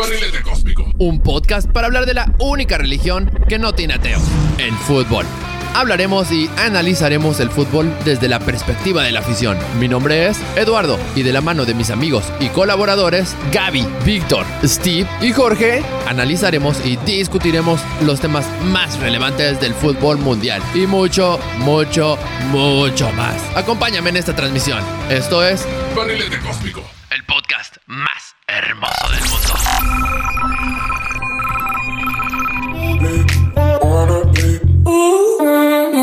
Barrilete Cósmico. Un podcast para hablar de la única religión que no tiene ateo, el fútbol. Hablaremos y analizaremos el fútbol desde la perspectiva de la afición. Mi nombre es Eduardo y de la mano de mis amigos y colaboradores Gaby, Víctor, Steve y Jorge, analizaremos y discutiremos los temas más relevantes del fútbol mundial y mucho, mucho, mucho más. Acompáñame en esta transmisión. Esto es Barrilete Cósmico. el podcast más hermoso del mundo. Ooh.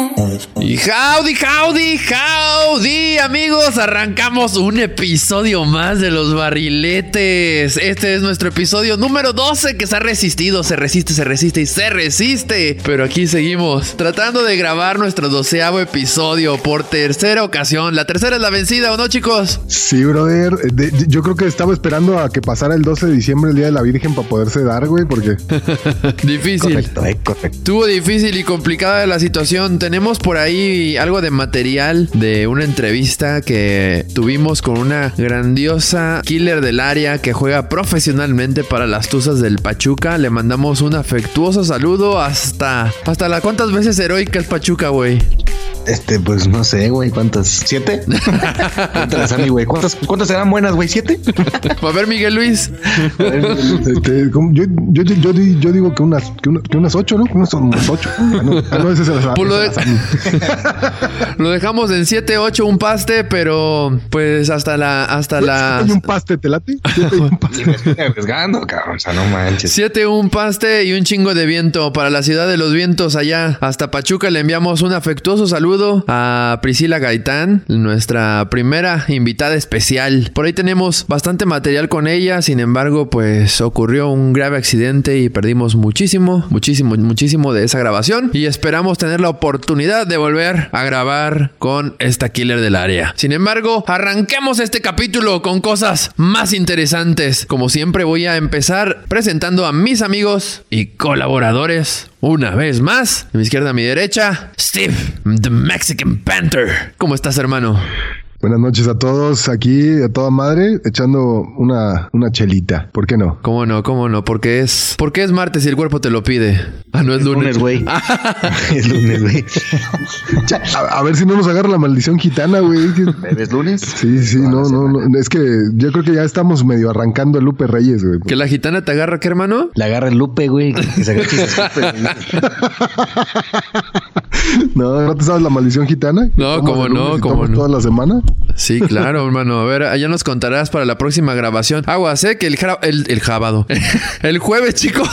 Y howdy, howdy, howdy, amigos, arrancamos un episodio más de los barriletes. Este es nuestro episodio número 12 que se ha resistido, se resiste, se resiste y se resiste. Pero aquí seguimos tratando de grabar nuestro doceavo episodio por tercera ocasión. La tercera es la vencida, ¿o no, chicos? Sí, brother. De- yo creo que estaba esperando a que pasara el 12 de diciembre, el Día de la Virgen, para poderse dar, güey, porque Difícil. Correcto, eh, correcto. Estuvo difícil y complicada la situación. Tenemos por ahí algo de material de una entrevista que tuvimos con una grandiosa killer del área que juega profesionalmente para las Tuzas del Pachuca. Le mandamos un afectuoso saludo hasta hasta la cuántas veces heroica es Pachuca, güey. Este, pues no sé, güey, ¿cuántas? ¿Siete? Cuéntalas a mí, güey. ¿Cuántas, ¿Cuántas serán buenas, güey? ¿Siete? A ver, Miguel Luis. este, yo, yo, yo, yo di- yo digo que unas, que, una- que unas ocho, ¿no? Unas, unas ocho. Ah, no, ah, no, ese es el lo de- Lo dejamos en 7 8 un paste, pero pues hasta la hasta la un paste, ¿te late? Siete y un paste. Y me estoy arriesgando, cabrón. O sea, no manches. 7 un paste y un chingo de viento para la ciudad de los vientos allá. Hasta Pachuca le enviamos un afectuoso saludo a Priscila Gaitán, nuestra primera invitada especial. Por ahí tenemos bastante material con ella, sin embargo, pues ocurrió un grave accidente y perdimos muchísimo, muchísimo, muchísimo de esa grabación y esperamos tener la oportunidad de volver a grabar con esta killer del área. Sin embargo, arranquemos este capítulo con cosas más interesantes. Como siempre voy a empezar presentando a mis amigos y colaboradores. Una vez más, de mi izquierda a mi derecha, Steve, the Mexican Panther. ¿Cómo estás, hermano? Buenas noches a todos. Aquí, a toda madre, echando una, una chelita. ¿Por qué no? ¿Cómo no? ¿Cómo no? Porque es, porque es martes y el cuerpo te lo pide. Ah, no es lunes. Lunes, güey. es lunes, güey. A, a ver si no nos agarra la maldición gitana, güey. ¿Es lunes? Sí, sí, no, no, no. Es que yo creo que ya estamos medio arrancando el Lupe Reyes, güey. ¿Que la gitana te agarra, qué hermano? Le agarra el Lupe, güey. Que se No, ¿no te sabes la maldición gitana? No, de no, estamos no. Toda la semana. Sí, claro, hermano. A ver, allá nos contarás para la próxima grabación. Aguas, eh, que el, el, el jábado. El jueves, chicos.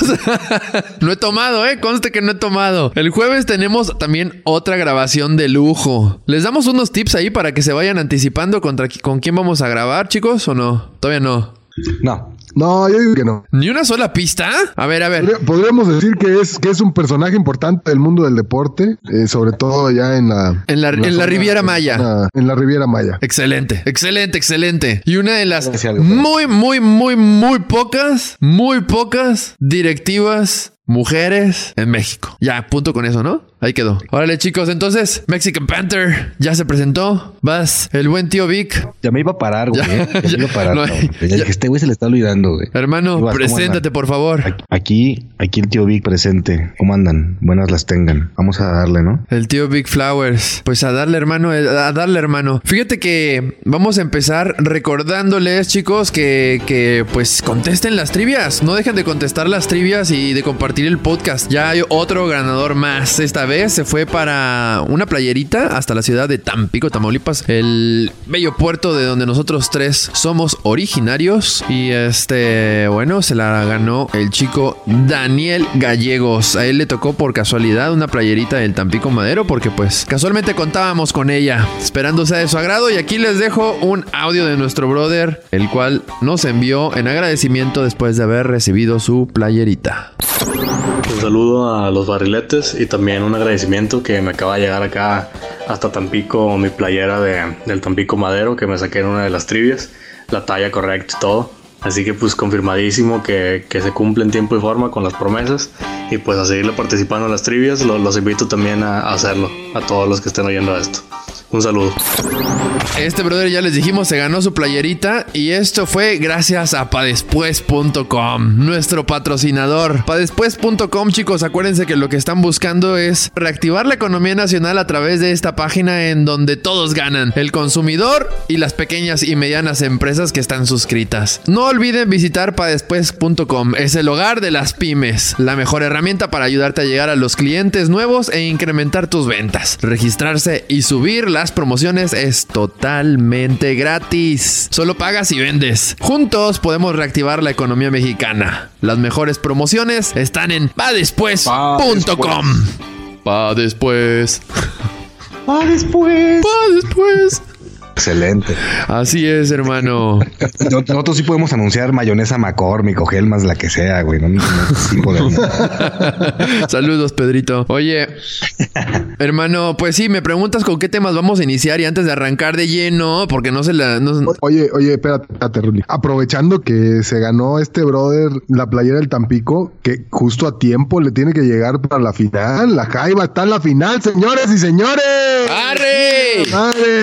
No he tomado, eh. Conste que no he tomado. El jueves tenemos también otra grabación de lujo. ¿Les damos unos tips ahí para que se vayan anticipando contra con quién vamos a grabar, chicos? ¿O no? Todavía no. No. No, yo digo que no. ¿Ni una sola pista? A ver, a ver. Podría- Podríamos decir que es, que es un personaje importante del mundo del deporte, eh, sobre todo ya en la... En la, en la Riviera en la Maya. En la Riviera Maya. Excelente, excelente, excelente. Y una de las muy, muy, muy, muy pocas, muy pocas directivas mujeres en México. Ya, punto con eso, ¿no? Ahí quedó. Órale, chicos, entonces, Mexican Panther ya se presentó. Vas, el buen tío Vic. Ya me iba a parar, güey. Ya, eh. Ya, ya, me iba a parar. no, cabrón. Ya ya. dije, este güey se le está olvidando, güey. Hermano, Igual, ¿cómo preséntate, por favor. Aquí, aquí el tío Vic presente. ¿Cómo andan? Buenas las tengan. Vamos a darle, ¿no? El tío Big Flowers. Pues a darle, hermano, eh, a darle, hermano. Fíjate que vamos a empezar recordándoles, chicos, que, que pues contesten las trivias. No dejen de contestar las trivias y de compartir el podcast. Ya hay otro ganador más. Esta vez se fue para una playerita hasta la ciudad de Tampico, Tamaulipas, el bello puerto de donde nosotros tres somos originarios. Y este, bueno, se la ganó el chico Daniel Gallegos. A él le tocó por casualidad una playerita del Tampico Madero porque pues casualmente contábamos con ella, esperando sea de su agrado. Y aquí les dejo un audio de nuestro brother, el cual nos envió en agradecimiento después de haber recibido su playerita. Un saludo a los barriletes y también un agradecimiento que me acaba de llegar acá hasta Tampico mi playera de, del Tampico Madero que me saqué en una de las trivias, la talla correcta y todo. Así que pues confirmadísimo que, que se cumple en tiempo y forma con las promesas y pues a seguirle participando en las trivias, lo- los invito también a, a hacerlo, a todos los que estén oyendo esto. Un saludo. Este brother ya les dijimos, se ganó su playerita y esto fue gracias a padespues.com, nuestro patrocinador. Padespues.com, chicos, acuérdense que lo que están buscando es reactivar la economía nacional a través de esta página en donde todos ganan, el consumidor y las pequeñas y medianas empresas que están suscritas. No olviden visitar padespues.com, es el hogar de las pymes, la mejor herramienta para ayudarte a llegar a los clientes nuevos e incrementar tus ventas. Registrarse y subir las promociones es totalmente gratis. Solo pagas y vendes. Juntos podemos reactivar la economía mexicana. Las mejores promociones están en padespues.com. Pa después. Ah, después. Pa después. Excelente. Así es, hermano. Nosotros sí podemos anunciar mayonesa McCormick o Helmas, la que sea, güey. No, no, sí podemos. Saludos, Pedrito. Oye, hermano, pues sí, me preguntas con qué temas vamos a iniciar y antes de arrancar de lleno, porque no se la. no- Oye, oye, espérate, Ruli. Aprovechando que se ganó este brother la playera del Tampico, que justo a tiempo le tiene que llegar para la final. La Jaiba está en la final, señores y señores. ¡Arre! ¡Madre!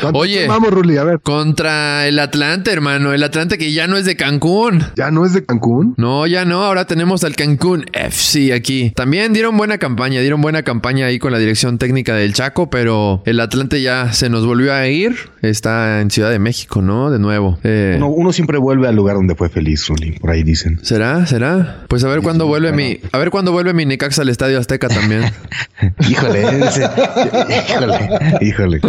¿Cuántos Oye. Vamos, Ruli, a ver. Contra el Atlante, hermano. El Atlante que ya no es de Cancún. ¿Ya no es de Cancún? No, ya no. Ahora tenemos al Cancún FC aquí. También dieron buena campaña. Dieron buena campaña ahí con la dirección técnica del Chaco, pero el Atlante ya se nos volvió a ir. Está en Ciudad de México, ¿no? De nuevo. Eh, Uno, uno siempre vuelve al lugar donde fue feliz, Ruli. Por ahí dicen. ¿Será? ¿Será? Pues a ver cuándo vuelve mi... A ver cuándo vuelve mi Necaxa al Estadio Azteca también. Híjole, ese- híjole, híjole.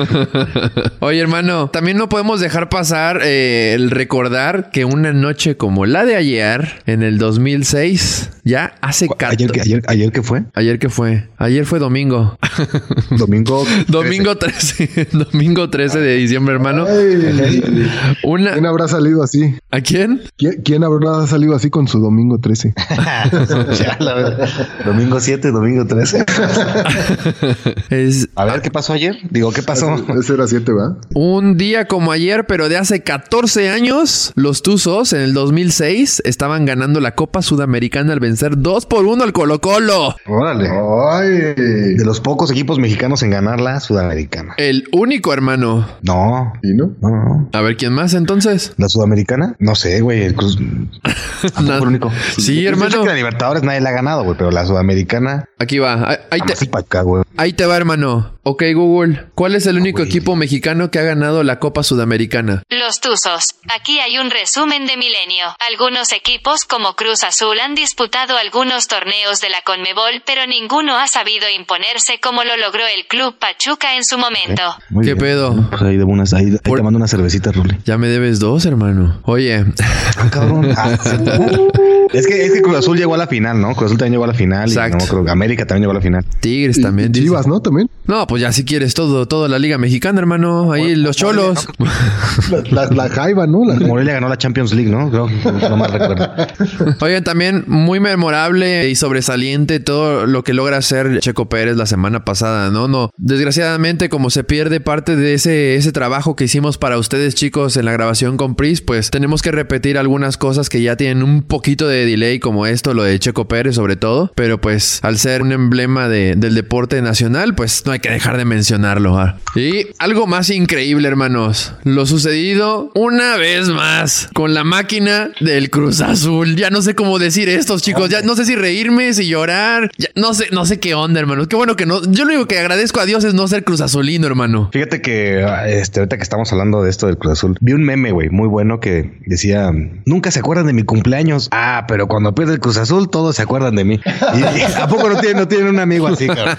Oye, hermano, también no podemos dejar pasar eh, el recordar que una noche como la de ayer, en el 2006, ya hace... Ayer, que- 14 ayer, ayer que fue, ¿Ayer qué fue? Ayer fue domingo. domingo. domingo 13. domingo 13 de diciembre, hermano. Ay, Una... ¿Quién habrá salido así? ¿A quién? ¿Quién, quién habrá salido así con su domingo 13? Ya, la verdad. domingo 7, domingo 13. Es A ver, ¿qué pasó ayer? Digo, ¿qué pasó? Ese era 7, un día como ayer, pero de hace 14 años. Los Tuzos en el 2006 estaban ganando la Copa Sudamericana al vencer 2 por 1 al Colo Colo. Órale. Ay. De los pocos equipos mexicanos en ganar la sudamericana. El único hermano. No, ¿Y no? no, no. A ver, ¿quién más entonces? ¿La sudamericana? No sé, güey. El Cruz. ¿A poco Na- el único. Sí, Yo hermano. sé que la Libertadores nadie la ha ganado, güey, pero la sudamericana. Aquí va. Ahí- Ahí te, acá, güey. ahí te va, hermano. Ok, Google. ¿Cuál es el único güey. equipo mexicano que ha ganado la Copa Sudamericana? Los Tuzos. Aquí hay un resumen de milenio. Algunos equipos como Cruz Azul han disputado algunos torneos de la Conmebol, pero ninguno ha sabido imponerse como lo logró el Club Pachuca en su momento. Muy ¿Qué pedo? Pues ahí debo unas, ahí, ahí Por- te mando una cervecita, Ruli. Ya me debes dos, hermano. Oye, Ah, cabrón. Ah, es que es que Cruz Azul llegó a la final, ¿no? Cruz Azul también llegó a la final. Exacto. Y no, creo que América también llegó a la final. Tigres también. y dice. Chivas, ¿no? También. No, pues ya si quieres todo, toda la Liga Mexicana, hermano. Ahí los cholos. La, la, la Jaiba, ¿no? La Jaiba. Morelia ganó la Champions League, ¿no? Creo, no más recuerdo. Oigan, también muy memorable y sobresaliente todo lo que logra hacer Checo Pérez la semana pasada, ¿no? No, desgraciadamente como se pierde parte de ese, ese trabajo que hicimos para ustedes chicos en la grabación con Pris, pues tenemos que repetir algunas cosas que ya tienen un poquito de delay como esto, lo de Checo Pérez sobre todo, pero pues al ser un emblema de- del deporte nacional, pues no hay que dejar de mencionarlo. Y algo más increíble, hermanos, lo sucedido una vez más con la máquina del Cruz Azul. Ya no sé cómo decir esto, chicos, ya no sé si reírme, si llorar, no sé, no sé qué onda, hermanos. Qué bueno que no, yo lo único que agradezco a Dios es no ser Cruz Azulino, hermano. Fíjate que este, ahorita que estamos hablando de esto del Cruz Azul, vi un meme, güey, muy bueno que decía: Nunca se acuerdan de mi cumpleaños. Ah, pero cuando pierde el Cruz Azul, todos se acuerdan de mí. Y, ¿A poco no tienen, no tienen un amigo así, cabrón?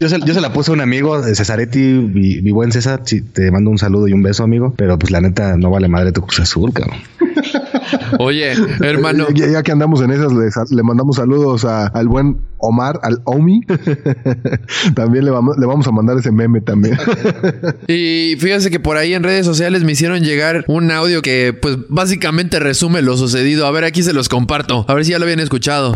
Yo, se, la puse a un amigo, de Cesaretti, mi buen César. Sí, te mando un saludo y un beso, amigo. Pero pues la neta, no vale madre tu Cruz Azul, cabrón. Oye, hermano. Ya, ya que andamos en esas, le, le mandamos saludos a- al buen Omar, al Omi. también le vamos, le vamos a mandar ese meme también. Y fíjense que por ahí en redes sociales me hicieron llegar un audio que pues básicamente resume lo sucedido. A ver, aquí se los comparto. A ver si ya lo habían escuchado.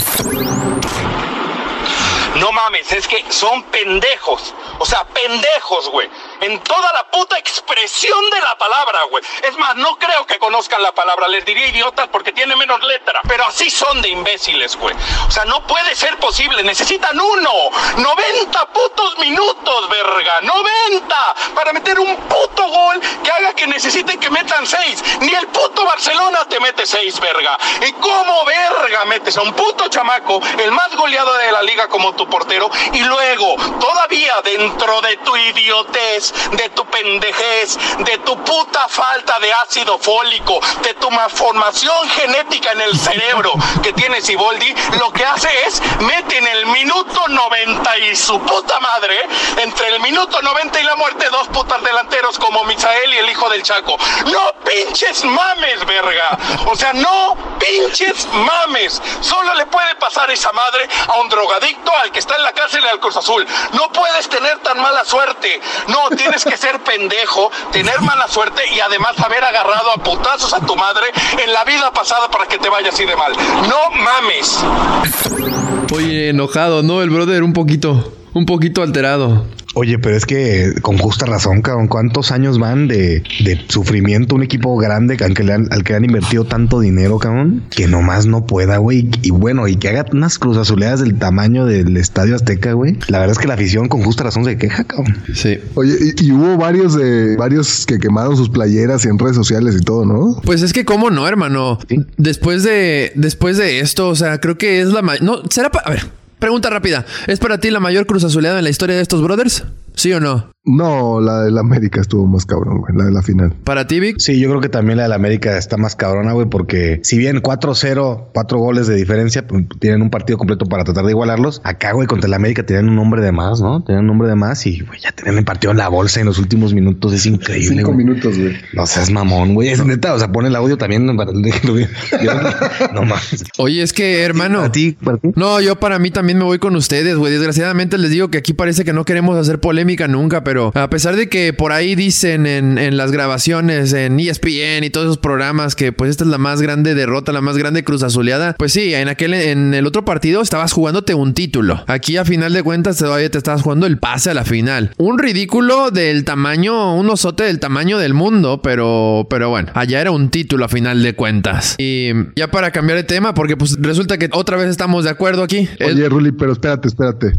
No mames, es que son pendejos. O sea, pendejos, güey. En toda la puta expresión de la palabra, güey. Es más, no creo que conozcan la palabra. Les diría idiotas porque tiene menos letra. Pero así son de imbéciles, güey. O sea, no puede ser posible. Necesitan uno. 90 putos minutos, verga. 90. Para meter un puto gol que haga que necesiten que metan 6. Ni el puto Barcelona te mete 6, verga. ¿Y cómo, verga, metes a un puto chamaco, el más goleado de la liga como tu portero? Y luego, todavía dentro de tu idiotez, de tu pendejez, de tu puta falta de ácido fólico, de tu malformación genética en el cerebro que tiene Siboldi, lo que hace es mete en el minuto 90 y su puta madre, entre el minuto 90 y la muerte, dos putas delanteros como Misael y el hijo del Chaco. No pinches mames, verga. O sea, no pinches mames. Solo le puede pasar esa madre a un drogadicto, al que está en la cárcel al Cruz Azul. No puedes tener tan mala suerte. No, tienes que ser pendejo, tener mala suerte y además haber agarrado a putazos a tu madre en la vida pasada para que te vaya así de mal. No mames. Oye, enojado, ¿no? El brother un poquito, un poquito alterado. Oye, pero es que con justa razón, cabrón, ¿cuántos años van de, de sufrimiento un equipo grande al que, le han, al que han invertido tanto dinero, cabrón? Que nomás no pueda, güey. Y bueno, y que haga unas cruzazuleadas del tamaño del Estadio Azteca, güey. La verdad es que la afición con justa razón se queja, cabrón. Sí. Oye, y, y hubo varios de varios que quemaron sus playeras y en redes sociales y todo, ¿no? Pues es que cómo no, hermano. Después de después de esto, o sea, creo que es la ma- no será a ver, pregunta rápida. ¿Es para ti la mayor cruz azuleada en la historia de estos brothers? ¿Sí o no? No, la del América estuvo más cabrón, güey, la de la final. Para ti, Vic. Sí, yo creo que también la del América está más cabrona, güey, porque si bien 4-0, cuatro goles de diferencia, pues, tienen un partido completo para tratar de igualarlos. Acá, güey, contra el América tenían un hombre de más, ¿no? Tenían un hombre de más y, güey, ya tenían el partido en la bolsa en los últimos minutos. Es increíble, Cinco güey. minutos, güey. No seas mamón, güey. Es neta, o sea, pone el audio también no mames. Oye, es que, hermano. ¿Para ti? ¿Para ti? No, yo para mí también me voy con ustedes, güey. Desgraciadamente les digo que aquí parece que no queremos hacer polémica nunca, pero a pesar de que por ahí dicen en, en las grabaciones, en ESPN y todos esos programas que pues esta es la más grande derrota, la más grande cruz azuleada, pues sí, en aquel, en el otro partido estabas jugándote un título. Aquí a final de cuentas todavía te estabas jugando el pase a la final. Un ridículo del tamaño, un osote del tamaño del mundo, pero, pero bueno, allá era un título a final de cuentas. Y ya para cambiar de tema, porque pues resulta que otra vez estamos de acuerdo aquí. Oye, Ruli, pero espérate, espérate.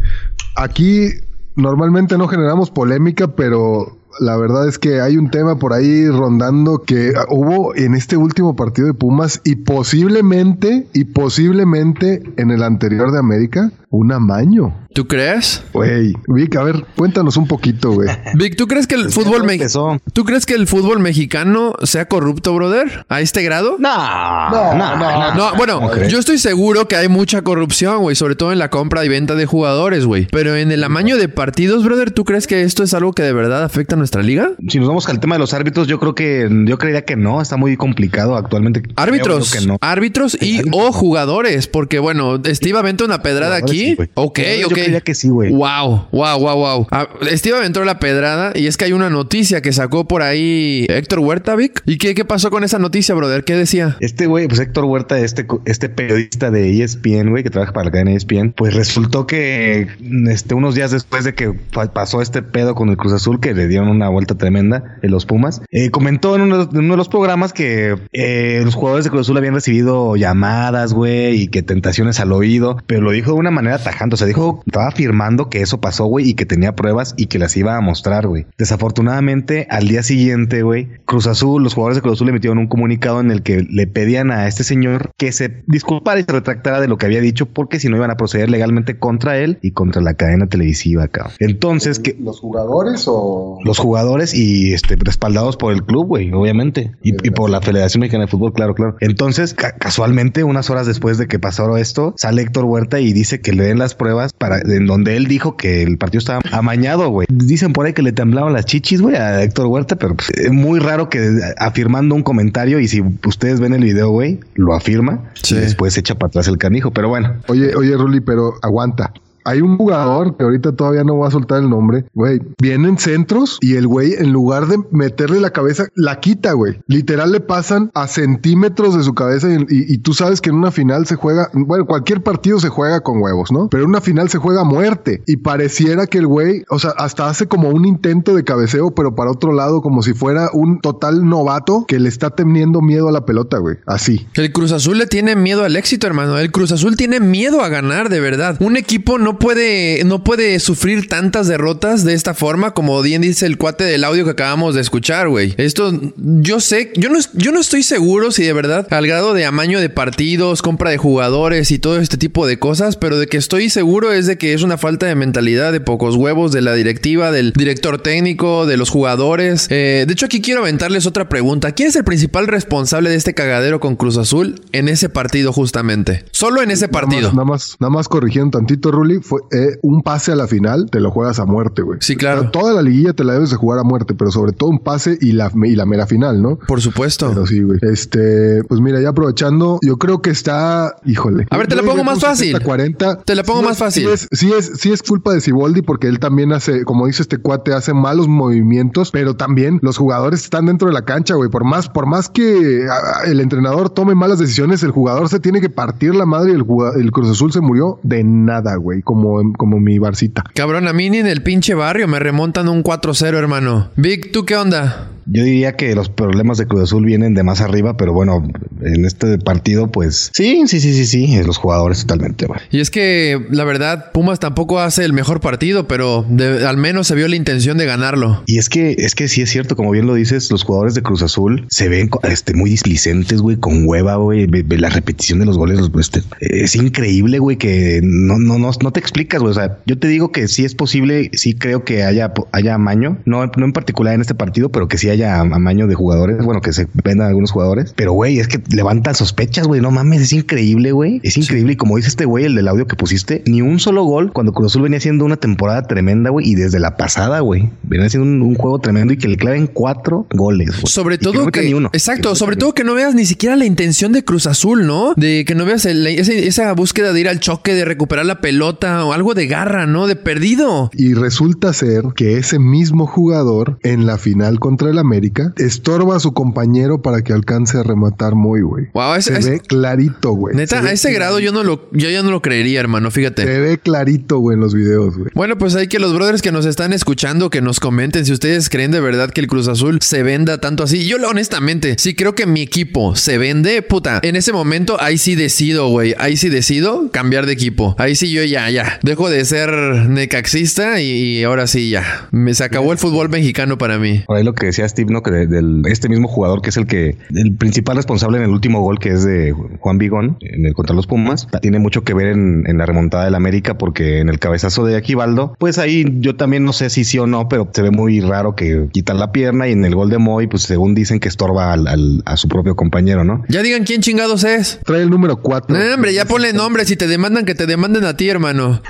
Aquí normalmente no generamos polémica, pero la verdad es que hay un tema por ahí rondando que hubo en este último partido de Pumas y posiblemente, y posiblemente en el anterior de América, un amaño. ¿Tú crees? Güey, Vic, a ver, cuéntanos un poquito, güey. Vic, ¿tú crees que el fútbol todo me- empezó. ¿Tú crees que el fútbol mexicano sea corrupto, brother? ¿A este grado? No, no, no. No, bueno, yo estoy seguro que hay mucha corrupción, güey, sobre todo en la compra y venta de jugadores, güey. Pero en el amaño de partidos, brother, ¿tú crees que esto es algo que de verdad afecta a nuestra liga? Si nos vamos al tema de los árbitros, yo creo que yo creería que no, está muy complicado actualmente. Árbitros, que no. árbitros y o jugadores, porque bueno, Steve aventó una pedrada aquí. Sí, güey. ok, ok. yo creería que sí, güey. Wow, wow, wow, wow. Ah, Steve aventó la pedrada y es que hay una noticia que sacó por ahí Héctor Huerta, Vic. ¿Y qué, qué pasó con esa noticia, brother? ¿Qué decía? Este güey, pues Héctor Huerta, este, este periodista de ESPN, güey, que trabaja para la cadena ESPN, pues resultó que este, unos días después de que pa- pasó este pedo con el Cruz Azul, que le dieron una vuelta tremenda en los Pumas, eh, comentó en uno, en uno de los programas que eh, los jugadores de Cruz Azul habían recibido llamadas, güey, y que tentaciones al oído, pero lo dijo de una manera tajante, o sea, dijo, estaba afirmando que eso pasó, güey, y que tenía pruebas y que las iba a mostrar, güey. Desafortunadamente, al día siguiente, güey, Cruz Azul, los jugadores de Cruz Azul le emitieron un comunicado en el que le pedían a este señor que se disculpara y se retractara de lo que había dicho, porque si no iban a proceder legalmente contra él y contra la cadena televisiva, cabrón. Entonces, que ¿Los jugadores o...? los jugadores y este respaldados por el club, güey, obviamente, y, y por la Federación Mexicana de Fútbol, claro, claro. Entonces, ca- casualmente, unas horas después de que pasó esto, sale Héctor Huerta y dice que le den las pruebas para en donde él dijo que el partido estaba amañado, güey. Dicen por ahí que le temblaban las chichis, güey, a Héctor Huerta, pero pues, es muy raro que afirmando un comentario y si ustedes ven el video, güey, lo afirma Sí. y después se echa para atrás el canijo, pero bueno. Oye, oye, Ruli, pero aguanta. Hay un jugador que ahorita todavía no voy a soltar el nombre, güey. Vienen centros y el güey, en lugar de meterle la cabeza, la quita, güey. Literal le pasan a centímetros de su cabeza y, tú sabes que en una final se juega, bueno, cualquier partido se juega con huevos, ¿no? Pero en una final se juega a muerte y pareciera que el güey, o sea, hasta hace como un intento de cabeceo, pero para otro lado, como si fuera un total novato que le está teniendo miedo a la pelota, güey. Así. El Cruz Azul le tiene miedo al éxito, hermano. El Cruz Azul tiene miedo a ganar, de verdad. Un equipo no puede, no puede sufrir tantas derrotas de esta forma, como bien dice el cuate del audio que acabamos de escuchar, güey. Esto, yo sé, yo no, yo no estoy seguro si de verdad, al grado de amaño de partidos, compra de jugadores y todo este tipo de cosas, pero de que estoy seguro es de que es una falta de mentalidad, de pocos huevos, de la directiva, del director técnico, de los jugadores. Eh, de hecho, aquí quiero aventarles otra pregunta. ¿Quién es el principal responsable de este cagadero con Cruz Azul en ese partido justamente? Solo en ese partido. Nada más, nada más corrigiendo tantito, Ruli, fue eh, un pase a la final, te lo juegas a muerte, güey. Sí, claro. O sea, toda la liguilla te la debes de jugar a muerte, pero sobre todo un pase y la, y la mera final, ¿no? Por supuesto. Pero sí, güey. Este, pues mira, ya aprovechando, yo creo que está, híjole. A ver, te la pongo más fácil. 70-40. Te la pongo Sí más fácil. Sí es, sí es, sí es culpa de Siboldi porque él también hace, como dice este cuate, hace malos movimientos, pero también los jugadores están dentro de la cancha, güey. Por más, por más que ah, el entrenador tome malas decisiones, el jugador se tiene que partir la madre y el, el Cruz Azul se murió de nada, güey. Como, como mi Barcita. Cabrón, a mí ni en el pinche barrio me remontan un 4-0, hermano. Vic, ¿tú qué onda? Yo diría que los problemas de Cruz Azul vienen de más arriba, pero bueno, en este partido, pues sí, sí, sí, sí, sí, los jugadores totalmente, güey. Y es que, la verdad, Pumas tampoco hace el mejor partido, pero de- al menos se vio la intención de ganarlo. Y es que, es que sí es cierto, como bien lo dices, los jugadores de Cruz Azul se ven este, muy displicentes, güey, con hueva, güey. La repetición de los goles, los- este, es increíble, güey, que no, no, no, no te explicas, güey. O sea, yo te digo que sí es posible, sí creo que haya, haya amaño, no, no en particular en este partido, pero que sí haya amaño de jugadores, bueno, que se vendan algunos jugadores. Pero, güey, es que levantan sospechas, güey. No mames, es increíble, güey. Es increíble. Y como dice este güey, el del audio que pusiste, ni un solo gol cuando Cruz Azul venía haciendo una temporada tremenda, güey. Y desde la pasada, güey, venía haciendo un, un juego tremendo y que le claven cuatro goles. Sobre Y todo que, ni uno. exacto, sobre todo que no veas ni siquiera la intención de Cruz Azul, ¿no? De que no veas el- esa búsqueda de ir al choque, de recuperar la pelota o algo de garra, ¿no? De perdido. Y resulta ser que ese mismo jugador en la final contra el América estorba a su compañero para que alcance a rematar muy, güey. Wow, es- Se es- ve clarito, güey. Neta, a ese grado yo no lo, yo ya no lo creería, hermano, fíjate. Se ve clarito, güey, en los videos, güey. Bueno, pues hay que los brothers que nos están escuchando que nos comenten si ustedes creen de verdad que el Cruz Azul se venda tanto así. Yo honestamente, si creo que mi equipo se vende, puta, en ese momento ahí sí decido, güey, ahí sí decido cambiar de equipo. Ahí sí yo ya, ya, dejo de ser necaxista y, y ahora sí ya. Me, se acabó el fútbol mexicano para mí. Por ahí lo que decía Steve, ¿no? Que de- del, este mismo jugador, que es el que, el principal responsable en el último gol, que es de Juan Vigón, en el contra los Pumas, tiene mucho que ver en, en la remontada del América, porque en el cabezazo de Aquivaldo, pues ahí yo también no sé si sí o no, pero se ve muy raro que quita la pierna y en el gol de Moy, pues según dicen que estorba al- al- a su propio compañero, ¿no? Ya digan quién chingados es. Trae el número 4. No, hombre, ya ponle nombre. Si te demandan, que te demanden a ti, hermano.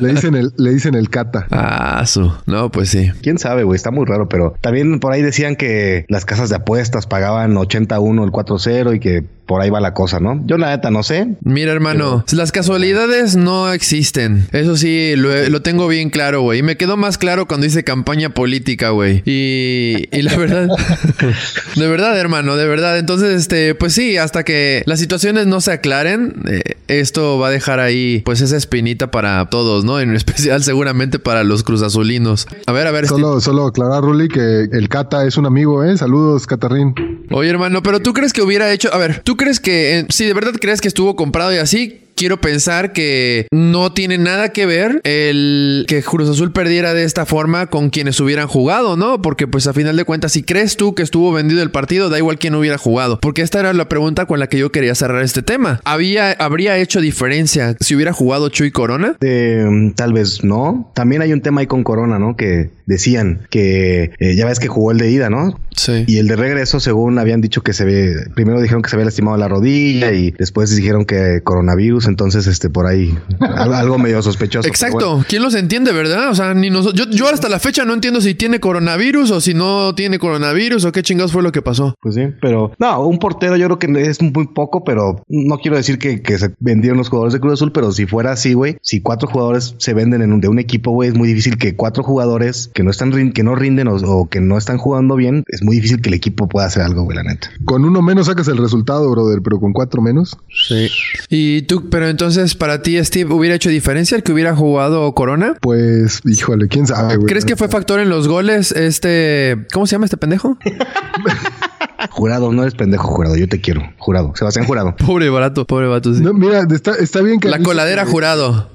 Le dicen el, le dicen el cata. Ah, su. No, pues sí. Quién sabe, güey, está muy raro, pero también por ahí decían que las casas de apuestas pagaban 81 el 4-0 y que por ahí va la cosa, ¿no? Yo la neta no sé. Mira, hermano, las casualidades no existen. Eso sí, lo, lo tengo bien claro, güey. Y me quedó más claro cuando hice campaña política, güey. Y, y la verdad, de verdad, hermano, de verdad. Entonces, este, pues sí, hasta que las situaciones no se aclaren, eh, esto va a dejar ahí, pues, esa espinita para todos, ¿no? En especial, seguramente para los cruzazulinos. A ver, a ver, Steve. Solo, solo aclarar, Ruli, que el Cata es un amigo, ¿eh? Saludos, Catarrín. Oye, hermano, pero tú crees que hubiera hecho. A ver, ¿tú crees que. eh, si de verdad crees que estuvo comprado y así? Quiero pensar que no tiene nada que ver el que Cruz Azul perdiera de esta forma con quienes hubieran jugado, ¿no? Porque pues a final de cuentas, si crees tú que estuvo vendido el partido, da igual quién hubiera jugado. Porque esta era la pregunta con la que yo quería cerrar este tema. ¿Había, ¿Habría hecho diferencia si hubiera jugado Chuy Corona? Eh, tal vez no. También hay un tema ahí con Corona, ¿no? Que decían que eh, ya ves que jugó el de ida, ¿no? Sí. Y el de regreso, según habían dicho que se ve, primero dijeron que se había lastimado la rodilla y después dijeron que coronavirus pues entonces este por ahí al- algo medio sospechoso. Exacto. bueno. ¿Quién los entiende, verdad? O sea, ni nos- yo, yo hasta la fecha no entiendo si tiene coronavirus o si no tiene coronavirus o qué chingados fue lo que pasó. Pues sí, pero no, un portero yo creo que es muy poco, pero no quiero decir que, que se vendieron los jugadores de Cruz Azul, pero si fuera así, güey, si cuatro jugadores se venden en un, de un equipo, güey, es muy difícil que cuatro jugadores que no están que no rinden o, o que no están jugando bien, es muy difícil que el equipo pueda hacer algo, güey, la neta. Con uno menos sacas el resultado, brother, pero con cuatro menos. Sí. Y tú, pero entonces para ti, Steve, ¿hubiera hecho diferencia el que hubiera jugado Corona? Pues, híjole, quién sabe, güey. ¿Crees que fue factor en los goles este... ¿Cómo se llama este pendejo? Jurado, no eres pendejo, jurado, yo te quiero, jurado, Sebastián Jurado. Pobre barato, pobre vato. sí. No, mira, está, está bien que La coladera jurado.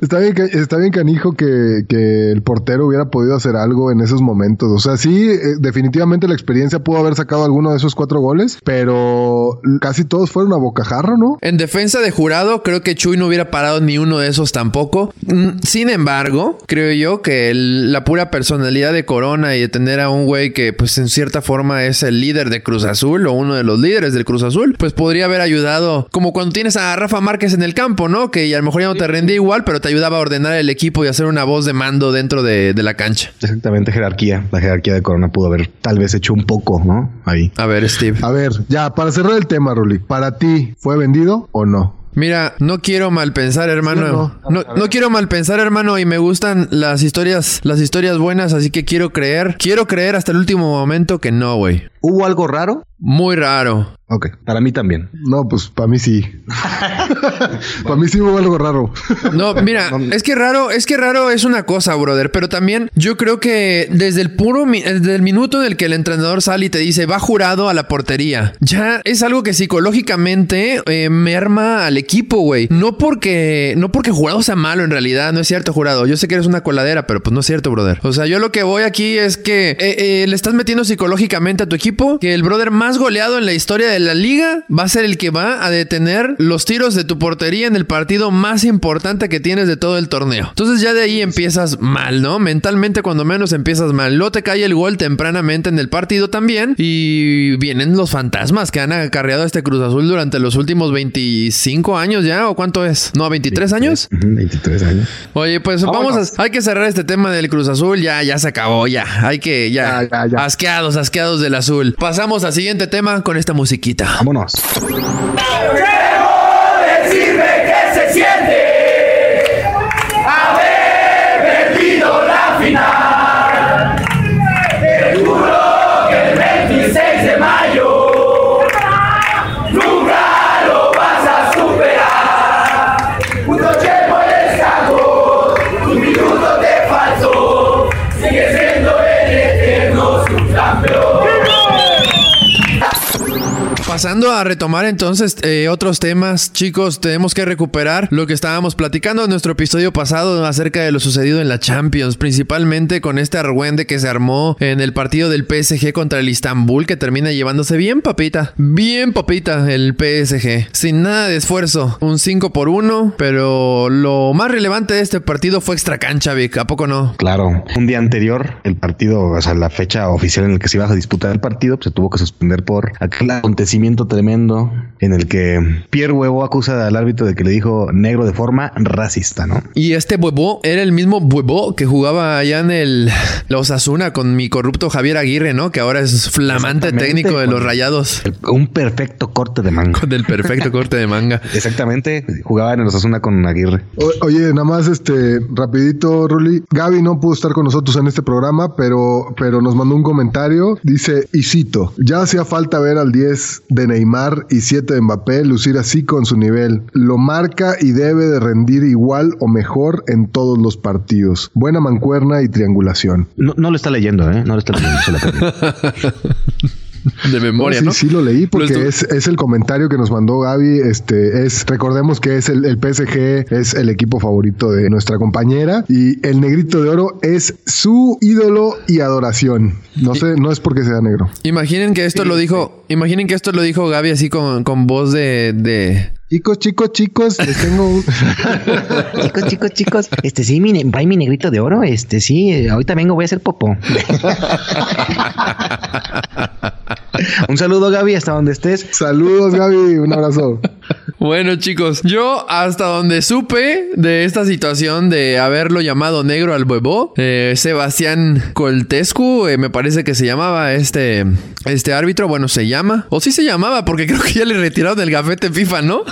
Está bien, está bien canijo que, que el portero hubiera podido hacer algo en esos momentos. O sea, sí, eh, definitivamente la experiencia pudo haber sacado alguno de esos cuatro goles, pero casi todos fueron a bocajarro, ¿no? En defensa de jurado, creo que Chuy no hubiera parado ni uno de esos tampoco. Mm, Sin embargo, creo yo que la pura personalidad de Corona y de tener a un güey que, pues en cierta forma es el líder de Cruz Azul o uno de los líderes del Cruz Azul, pues podría haber ayudado. Como cuando tienes a Rafa Márquez en el campo, ¿no? Que a lo mejor ya no te rendía igual, pero te ayudaba a ordenar el equipo y hacer una voz de mando dentro de, de la cancha. Exactamente, jerarquía. La jerarquía de Corona pudo haber tal vez hecho un poco, ¿no? Ahí. A ver, Steve. A ver, ya, para cerrar el tema, Ruli, ¿para ti fue vendido o no? Mira, no quiero mal pensar, hermano. ¿Sí o no, no quiero mal pensar, hermano, y me gustan las historias, las historias buenas, así que quiero creer, quiero creer hasta el último momento que no, güey. ¿Hubo algo raro? Muy raro. Ok, para mí también. No, pues para mí sí. para mí sí hubo algo raro. No, mira, es que raro, es que raro es una cosa, brother, pero también yo creo que desde el puro, mi- desde el minuto en el que el entrenador sale y te dice, va jurado a la portería, ya es algo que psicológicamente eh, merma al equipo, güey. No porque, no porque jurado sea malo en realidad, no es cierto, jurado. Yo sé que eres una coladera, pero pues no es cierto, brother. O sea, yo lo que voy aquí es que eh, eh, le estás metiendo psicológicamente a tu equipo que el brother más goleado en la historia de la liga va a ser el que va a detener los tiros de tu portería en el partido más importante que tienes de todo el torneo. Entonces ya de ahí empiezas mal, ¿no? Mentalmente cuando menos empiezas mal. Luego te cae el gol tempranamente en el partido también y vienen los fantasmas que han acarreado a este Cruz Azul durante los últimos 25 años ya o cuánto es? No, 23 años. Ujú, 23 años. Oye, pues vamos a, hay que cerrar este tema del Cruz Azul, ya, ya se acabó, ya. Hay que, ya, Ya, ya, ya. asqueados, asqueados del azul. Pasamos al siguiente tema con esta musiquita. Vámonos. Decirme qué se siente Pasando a retomar entonces eh, otros temas, chicos, tenemos que recuperar lo que estábamos platicando en nuestro episodio pasado acerca de lo sucedido en la Champions, principalmente con este argüende que se armó en el partido del PSG contra el Istanbul, que termina llevándose bien papita, bien papita el PSG, sin nada de esfuerzo, un 5 por 1, pero lo más relevante de este partido fue extra cancha, Vic, ¿a poco no? Claro, un día anterior, el partido, o sea, la fecha oficial en la que se iba a disputar el partido, pues, se tuvo que suspender por aquel acontecimiento tremendo en el que Pierre Huevo acusa al árbitro de que le dijo negro de forma racista, ¿no? Y este huevo era el mismo huevo que jugaba allá en el la Osasuna con mi corrupto Javier Aguirre, ¿no? Que ahora es flamante técnico de los con- rayados. El- un perfecto corte de manga. Del perfecto corte de manga. Exactamente, jugaba en el Osasuna con Aguirre. O- oye, nada más este rapidito, Ruli. Gaby no pudo estar con nosotros en este programa, pero, pero nos mandó un comentario. Dice, y cito, ya hacía falta ver al 10 de Neymar y 7 de Mbappé lucir así con su nivel. Lo marca y debe de rendir igual o mejor en todos los partidos. Buena mancuerna y triangulación. No, no lo está leyendo, ¿eh? No lo está leyendo. se la. De memoria, sí, ¿no? sí lo leí porque Lo es, es el comentario que nos mandó Gaby. Este es, recordemos que es el, el PSG, es el equipo favorito de nuestra compañera y el negrito de oro es su ídolo y adoración. No sé, no es porque sea negro. Imaginen que esto lo dijo, imaginen que esto lo dijo Gaby así con, con voz de, de Chicos, chicos, chicos, les tengo un... Chicos, chicos, chicos, este sí, mi, ne- trae mi negrito de oro, este sí, eh, ahorita vengo, voy a hacer popó. Un saludo, Gaby, hasta donde estés. Saludos, Gaby. Un abrazo. Bueno, chicos, yo hasta donde supe de esta situación de haberlo llamado negro al huevo, eh, Sebastián Coltescu, eh, me parece que se llamaba este, este árbitro, bueno, se llama, o sí se llamaba, porque creo que ya le retiraron del gafete FIFA, ¿no?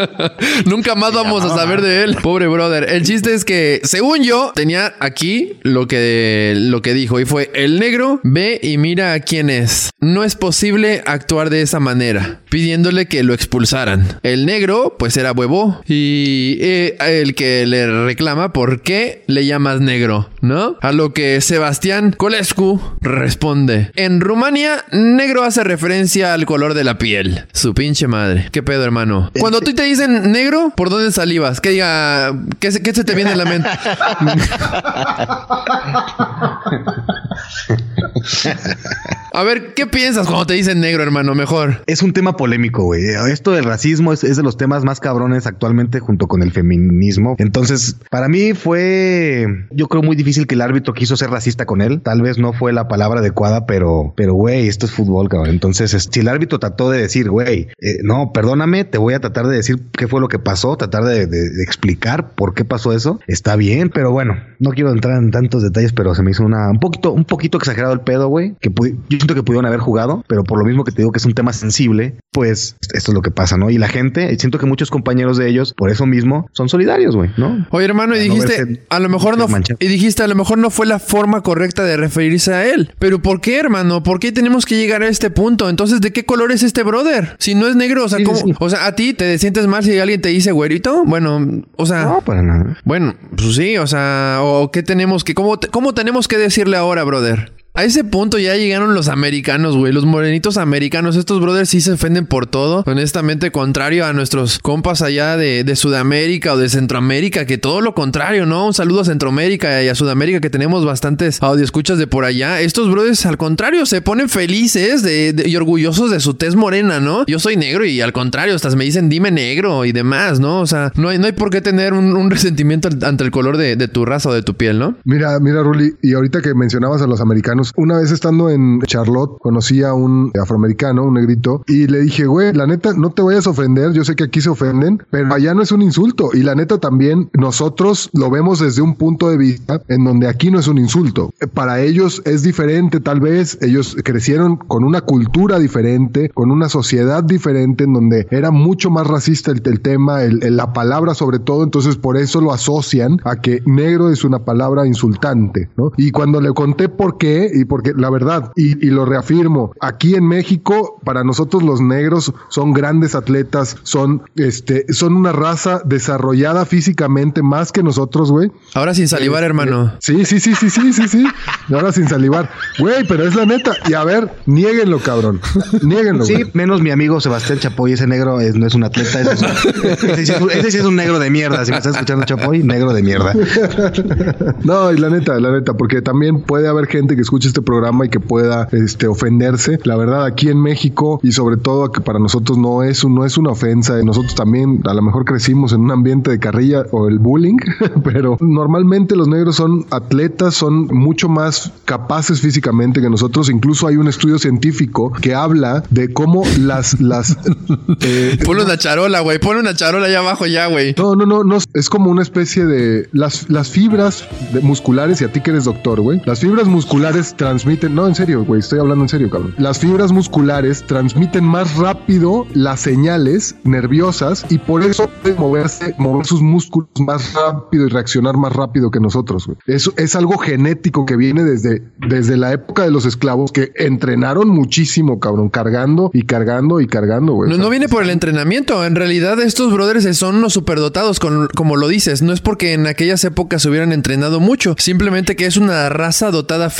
Nunca más vamos a saber de él. Pobre brother. El chiste es que, según yo, tenía aquí lo que, lo que dijo, y fue, el negro ve y mira a quién es. No es posible actuar de esa manera, pidiéndole que lo expulsaran. El negro, pues era huevo. Y eh, el que le reclama por qué le llamas negro, ¿no? A lo que Sebastián Colescu responde. En Rumania, negro hace referencia al color de la piel. Su pinche madre. ¿Qué pedo, hermano? Cuando tú te dicen negro, ¿por dónde salivas? Que diga, ¿qué se, qué se te viene a la mente? A ver, ¿qué piensas cuando te dicen negro, hermano? Mejor. Es un tema polémico, güey. Esto del racismo es, de los temas más cabrones actualmente junto con el feminismo. Entonces, para mí fue, yo creo muy difícil que el árbitro quiso ser racista con él. Tal vez no fue la palabra adecuada, pero, pero, güey, esto es fútbol, cabrón. Entonces, es- si el árbitro trató de decir, güey, eh, no, perdóname, te voy a tratar de decir qué fue lo que pasó, tratar de, explicar por qué pasó eso, está bien, pero bueno, no quiero entrar en tantos detalles, pero se me hizo una, un poquito, un poquito exagerado el pedo, güey, que yo siento que pudieron haber jugado, pero por lo mismo que te digo que es un tema sensible, pues esto es lo que pasa, ¿no? Y la gente, siento que muchos compañeros de ellos, por eso mismo, son solidarios, güey, ¿no? Oye, hermano, y no dijiste, a lo mejor no, manchado. y dijiste, a lo mejor no fue la forma correcta de referirse a él. Pero ¿por qué, hermano? ¿Por qué tenemos que llegar a este punto? Entonces, ¿de qué color es este brother? Si no es negro, o sea, Sí, sí, ¿cómo? sí. O sea, ¿a ti te sientes mal si alguien te dice güerito? Bueno, o sea... No, para nada. Bueno, pues sí, o sea, o qué tenemos que, cómo, cómo tenemos que decirle ahora, brother. A ese punto ya llegaron los americanos, güey. Los morenitos americanos. Estos brothers sí se ofenden por todo. Honestamente, contrario a nuestros compas allá de, de Sudamérica o de Centroamérica, que todo lo contrario, ¿no? Un saludo a Centroamérica y a Sudamérica, que tenemos bastantes audioscuchas de por allá. Estos brothers, al contrario, se ponen felices y orgullosos de su tez morena, ¿no? Yo soy negro y al contrario, hasta me dicen dime negro y demás, ¿no? O sea, no hay, no hay por qué tener un, un resentimiento ante el color de, de tu raza o de tu piel, ¿no? Mira, mira, Ruli, y ahorita que mencionabas a los americanos, una vez estando en Charlotte, conocí a un afroamericano, un negrito, y le dije, güey, la neta, no te vayas a ofender, yo sé que aquí se ofenden, pero allá no es un insulto. Y la neta también, nosotros lo vemos desde un punto de vista en donde aquí no es un insulto. Para ellos es diferente, tal vez, ellos crecieron con una cultura diferente, con una sociedad diferente, en donde era mucho más racista el, tema, la palabra sobre todo, entonces por eso lo asocian a que negro es una palabra insultante, ¿no? Y cuando le conté por qué, y porque la verdad, y, y lo reafirmo, aquí en México, para nosotros los negros son grandes atletas, son, este, son una raza desarrollada físicamente más que nosotros, güey. Ahora sin salivar, hermano. Sí, sí, sí, sí, sí, sí, sí. Ahora sin salivar. Güey, pero es la neta. Y a ver, niéguenlo, cabrón. Niéguenlo, Sí, güey. menos mi amigo Sebastián Chapoy, ese negro es- no es un atleta, ese, es un- ese sí es un, ese sí es un negro de mierda. Si me estás escuchando Chapoy, negro de mierda. No, y la neta, la neta, porque también puede haber gente que escuche este programa y que pueda este, ofenderse. La verdad, aquí en México y sobre todo que para nosotros no es, un- no es una ofensa. Nosotros también a lo mejor crecimos en un ambiente de carrilla o el bullying, pero normalmente los negros son atletas, son mucho más capaces físicamente que nosotros. Incluso hay un estudio científico que habla de cómo las... las eh, Ponle una charola, güey. Ponle una charola allá abajo ya, güey. no, no, no, no, es como una especie de las, las fibras de- musculares, y a ti que eres doctor, güey. Las fibras musculares transmiten, no, en serio, güey, estoy hablando en serio, cabrón. Las fibras musculares transmiten más rápido las señales nerviosas y por eso pueden moverse, mover sus músculos más rápido y reaccionar más rápido que nosotros, güey. Eso es algo genético que viene desde, desde la época de los esclavos que entrenaron muchísimo, cabrón, cargando y cargando y cargando, güey. No, no viene por el entrenamiento. En realidad, estos brothers son unos superdotados, con, como lo dices. No es porque en aquellas épocas se hubieran entrenado mucho. Simplemente que es una raza dotada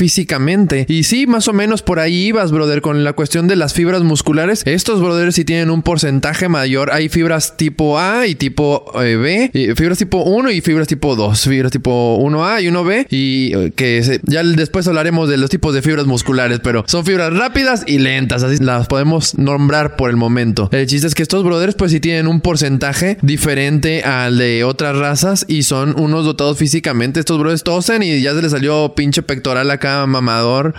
Y sí, más o menos por ahí ibas, brother, con la cuestión de las fibras musculares. Estos brothers sí tienen un porcentaje mayor. Hay fibras tipo A y tipo eh, B. fibras tipo 1 y fibras tipo 2. Fibras tipo 1A y 1B. Y eh, que ya después hablaremos de los tipos de fibras musculares. Pero son fibras rápidas y lentas. Así las podemos nombrar por el momento. El chiste es que estos brothers pues sí tienen un porcentaje diferente al de otras razas. Y son unos dotados físicamente. Estos brothers tosen y ya se les salió pinche pectoral acá mamador.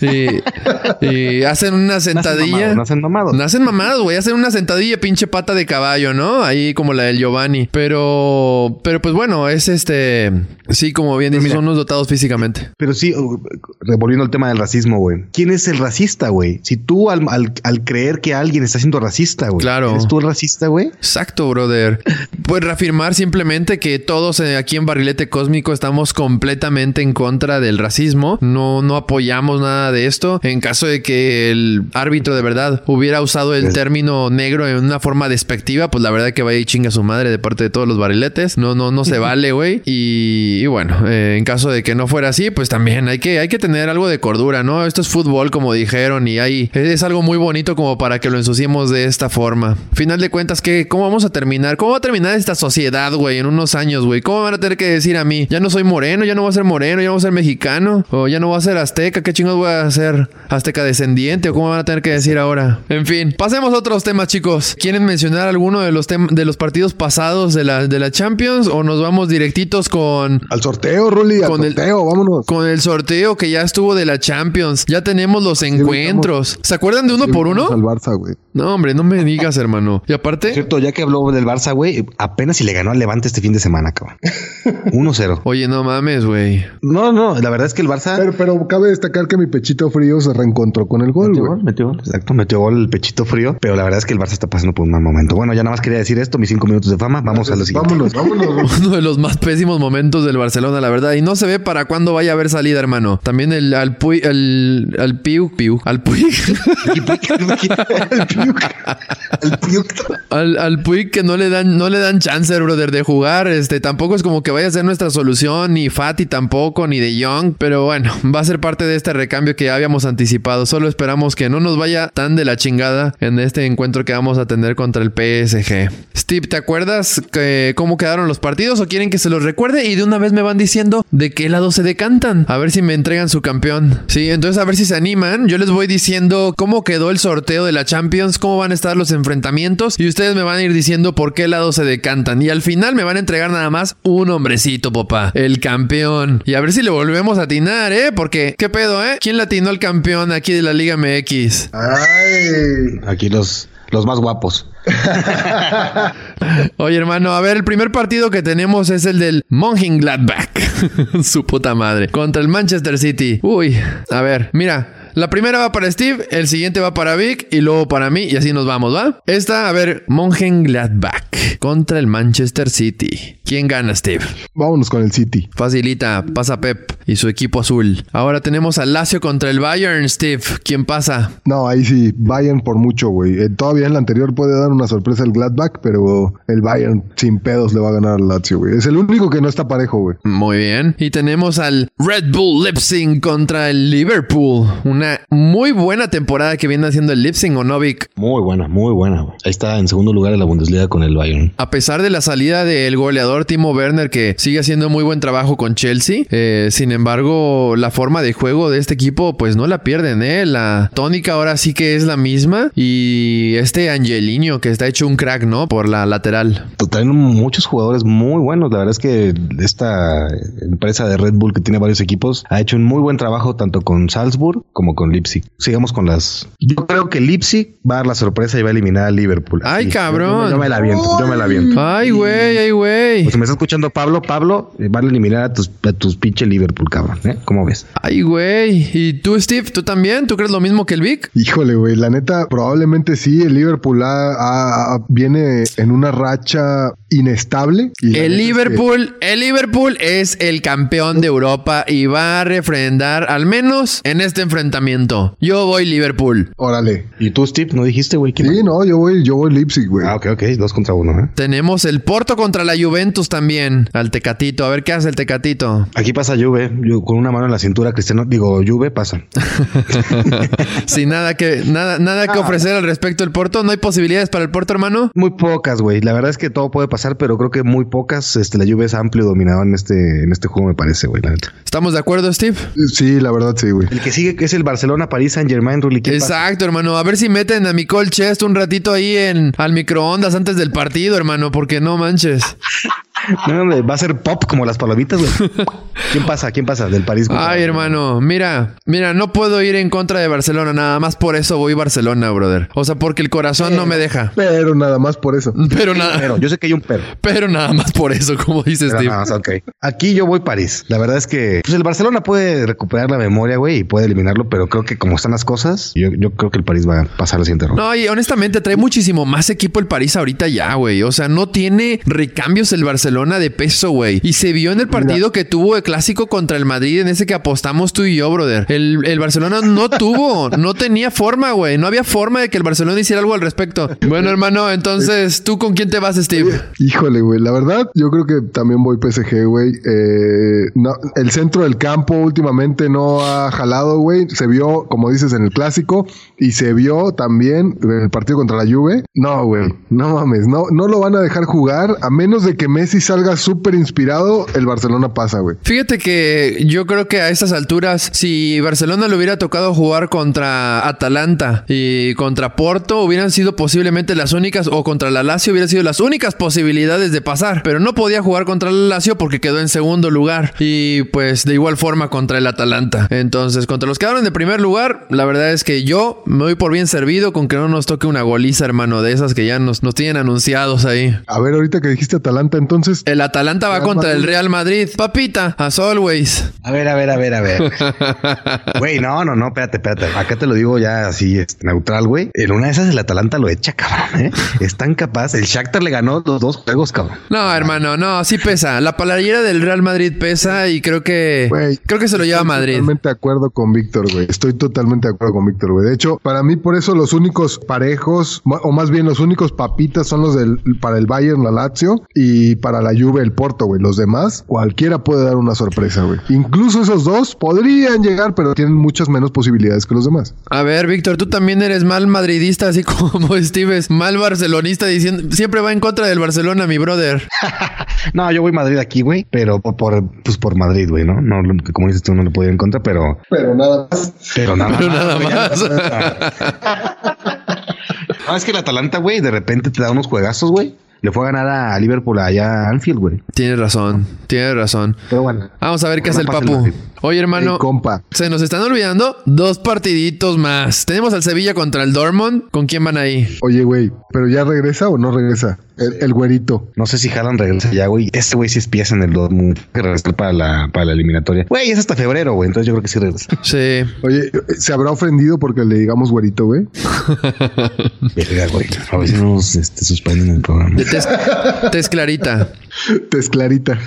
y, y hacen una sentadilla. No hacen mamados. No hacen mamados, güey. Hacen una sentadilla pinche pata de caballo, ¿no? Ahí como la del Giovanni. Pero, pero pues bueno, es este. Sí, como bien dices, son unos dotados físicamente. Pero sí, uh, revolviendo el tema del racismo, güey. ¿Quién es el racista, güey? Si tú al, al- al creer que alguien está siendo racista, güey. Claro. ¿Eres tú el racista, güey? Exacto, brother. Pues reafirmar simplemente que todos eh, aquí en Barrilete Cósmico estamos completamente en contra del racismo. No, no apoyamos nada de esto. En caso de que el árbitro de verdad hubiera usado el término negro en una forma despectiva, pues la verdad que vaya y chinga su madre de parte de todos los barriletes. No, no, no se vale, güey. Y, y bueno, eh, en caso de que no fuera así, pues también hay que, hay que tener algo de cordura, ¿no? Esto es fútbol, como dijeron, y hay, es algo muy bonito como para que lo ensuciemos de esta forma. Final de cuentas, ¿qué, ¿cómo vamos a terminar? ¿Cómo va a terminar esta sociedad, güey, en unos años, güey? ¿Cómo van a tener que decir a mí? Ya no soy moreno, ya no voy a ser moreno, ya no voy a ser mexicano, o ya no voy a ser azteca, ¿qué chingos voy a ser? ¿Azteca descendiente? ¿O cómo van a tener que decir ahora? En fin, pasemos a otros temas, chicos. ¿Quieren mencionar alguno de los, de los partidos pasados de la, de la Champions o nos vamos directitos con Al sorteo, Ruli, al Con el- sorteo, vámonos. con el sorteo que ya estuvo de la Champions. Ya tenemos los encuentros. ¿Se acuerdan de uno por Al uno? Barça, güey. No, hombre, no me digas, hermano. Y aparte, Cierto, ya que habló del Barça, güey, apenas si le ganó al Levante este fin de semana, cabrón. 1-0. oye, no mames, güey. No, no, la verdad es que el Barça Pero, pero cabe destacar que mi pechito frío se reencontró con el gol, Metió gol, metió gol, exacto, metió gol el pechito frío, pero la verdad es que el Barça está pasando por un mal momento. Bueno, ya nada más quería decir esto, mis cinco minutos de fama, vamos a lo siguiente. Vámonos, vámonos. Uno de los más pésimos momentos del Barcelona, la verdad. Y no se ve para cuándo vaya a haber salida, hermano. También el al Puy, el, al Piu, Piu, al Puy, al, al Puy que no le dan, no le dan chance, brother, de jugar. Este, tampoco es como que vaya a ser nuestra solución, ni Fati tampoco, ni de Young. Pero bueno, va a ser parte de este recambio que ya habíamos anticipado. Solo esperamos que no nos vaya tan de la chingada en este encuentro que vamos a tener contra el PSG. Steve, ¿te acuerdas que, cómo quedaron los partidos o quieren que se los recuerde? Y de una vez me van diciendo de qué lado se decantan. A ver si me entregan su campeón. Sí, entonces a ver si se animan. Yo les voy diciendo cómo quedó el sorteo de la Champions, cómo van a estar los enfrentamientos y ustedes me van a ir diciendo por qué lado se decantan. Y al final me van a entregar nada más un hombrecito, papá. El campeón. Y a ver si le volvemos a atinar, ¿eh? Porque, ¿qué pedo, eh? ¿Quién latinó al campeón aquí de la Liga MX? Ay. Aquí los, los más guapos. Oye, hermano, a ver, el primer partido que tenemos es el del Mönchengladbach. Su puta madre. Contra el Manchester City. Uy, a ver, mira. La primera va para Steve, el siguiente va para Vic y luego para mí y así nos vamos, ¿va? Esta, a ver, Mönchengladbach contra el Manchester City. ¿Quién gana, Steve? Vámonos con el City. Facilita, pasa Pep y su equipo azul. Ahora tenemos al Lazio contra el Bayern, Steve. ¿Quién pasa? No, ahí sí, Bayern por mucho, güey. Eh, todavía en la anterior puede dar una sorpresa el Gladbach, pero el Bayern sin pedos le va a ganar al Lazio, güey. Es el único que no está parejo, güey. Muy bien. Y tenemos al Red Bull Leipzig contra el Liverpool. Una muy buena temporada que viene haciendo el Leipzig o Novik. Muy buena, muy buena. güey. Ahí está en segundo lugar en la Bundesliga con el Bayern. A pesar de la salida del goleador Timo Werner, que sigue haciendo muy buen trabajo con Chelsea, eh, sin embargo, la forma de juego de este equipo, pues no la pierden, ¿eh? La tónica ahora sí que es la misma. Y este Angelino, que está hecho un crack, ¿no? Por la lateral. Traen muchos jugadores muy buenos. La verdad es que esta empresa de Red Bull que tiene varios equipos ha hecho un muy buen trabajo tanto con Salzburg como con Leipzig. Sigamos con las. Yo creo que Leipzig va a dar la sorpresa y va a eliminar a Liverpool. Ay, cabrón. Yo, yo me la aviento, yo me la aviento. Ay, güey, ay, güey. Si me está escuchando Pablo, Pablo, eh, van a eliminar a tus, a tus pinche Liverpool, cabrón. ¿eh? ¿Cómo ves? Ay, güey. ¿Y tú, Steve? ¿Tú también? ¿Tú crees lo mismo que el Vic? Híjole, güey, la neta, probablemente sí, el Liverpool ha- ha- ha- viene en una racha inestable. y El neta es que- Liverpool, el Liverpool es el campeón de Europa y va a refrendar al menos en este enfrentamiento. Yo voy Liverpool. Órale. ¿Y tú, Steve? ¿No dijiste, güey? ¿Quién Sí, no, yo voy, yo voy Leipzig, güey. Ah, ok, ok. Dos contra uno, ¿eh? Tenemos el Porto contra la Juventus también. Al Tecatito. A ver qué hace el Tecatito. Aquí pasa Juve, yo con una mano en la cintura, Cristiano, digo, Juve pasa. Sin nada que, nada, nada que ofrecer al respecto del Porto. ¿No hay posibilidades para el Porto, hermano? Muy pocas, güey. La verdad es que todo puede pasar, pero creo que muy pocas. Este, la Juve es amplio dominador en este, en este juego, me parece, güey, la neta. ¿Estamos de acuerdo, Steve? Sí, la verdad sí, güey. El que sigue es el Barcelona, París, Saint Germain, Ruli. ¿quién pasa? Exacto, hermano. A ver si meten a Nicole Chest un ratito ahí en al microondas antes del partido, hermano, porque no manches. No, hombre, va a ser pop como las palomitas, güey. ¿Quién pasa? ¿Quién pasa? Del París. Ay, hermano, mira, mira, no puedo ir en contra de Barcelona, nada más por eso voy a Barcelona, brother. O sea, porque el corazón no me deja. Pero nada más por eso. Pero nada, Pero yo sé que hay un pero. pero nada más por eso, como dice Pero Steve. nada más, ok. Aquí yo voy París. La verdad es que pues el Barcelona puede recuperar la memoria, güey, y puede eliminarlo, pero creo que como están las cosas, yo, yo creo que el París va a pasar al siguiente ronda. No, y honestamente trae muchísimo más equipo el París ahorita ya, güey. O sea, no tiene recambios el Barcelona de peso, güey. Y se vio en el partido que tuvo el clásico contra el Madrid, en ese que apostamos tú y yo, brother. El, el Barcelona no tuvo, no tenía forma, güey. No había forma de que el Barcelona hiciera algo al respecto. Bueno, hermano, entonces, ¿tú con quién te vas, Steve? Híjole, güey. La verdad, yo creo que también voy PSG, güey. Eh, no, el centro del campo últimamente no ha jalado, güey. Se vio, como dices, en el clásico y se vio también en el partido contra la Juve. No, güey. No mames. No, no lo van a dejar jugar a menos de que Messi salga súper inspirado. El Barcelona pasa, güey. Fíjate que yo creo que a estas alturas, si Barcelona le hubiera tocado jugar contra Atalanta y contra Porto, hubieran sido posiblemente las únicas, o contra la Lazio hubieran sido las únicas posibilidades de pasar. Pero no podía jugar contra la Lazio porque quedó en segundo lugar. Y pues de igual forma contra el Atalanta. Entonces, contra los que quedaron de primer lugar, la verdad es que yo me voy por bien servido con que no nos toque una goliza, hermano, de esas que ya nos, nos tienen anunciados ahí. A ver, ahorita que dijiste Atalanta, entonces. El Atalanta va Real contra el. Real Madrid. Papita, as always. A ver, a ver, a ver, a ver. Güey, no, no, no, espérate, espérate. Acá te lo digo ya así, este, neutral, güey. En una de esas el Atalanta lo echa, cabrón, ¿eh? Es tan capaz. El Shakhtar le ganó los dos juegos, cabrón. No, hermano, no, sí pesa. La playera del Real Madrid pesa y creo que Güey, creo que se lo lleva a Estoy Madrid. Totalmente de acuerdo con Víctor, güey. Estoy totalmente de acuerdo con Víctor, güey. De hecho, para mí, por eso los únicos parejos, o más bien los únicos papitas son los del, para el Bayern, la Lazio, y para la Juve, el Porto, güey. Los demás, cualquiera puede dar una sorpresa, güey. Incluso esos dos podrían llegar, pero tienen muchas menos posibilidades que los demás. A ver, Víctor, tú también eres mal madridista, así como Steve es mal barcelonista, diciendo siempre va en contra del Barcelona, mi brother. No, yo voy a Madrid aquí, güey, pero por, pues por Madrid, güey, ¿no? No, lo- como dices tú, no le puedo ir en contra, pero, Pero nada más. pero nada Pero más, nada más. No, es que el Atalanta, güey, de repente te da unos juegazos, güey. Le fue a ganar a Liverpool allá a Anfield, güey. Tienes razón, tienes razón. Pero bueno. Vamos a ver qué hace el papu. Oye, hermano, compa. se nos están olvidando dos partiditos más. Tenemos al Sevilla contra el Dortmund. ¿Con quién van ahí? Oye, güey, ¿pero ya regresa o no regresa? El, el güerito. No sé si Haaland regresa ya, güey. Este güey sí es pieza en el Dortmund. Que regresar para la, para la eliminatoria. Güey, es hasta febrero, güey. Entonces yo creo que sí regresa. Sí. Oye, ¿se habrá ofendido porque le digamos güerito, güey? Verga, güey. A ver si nos este, suspenden el programa. Tez clarita. Tez clarita.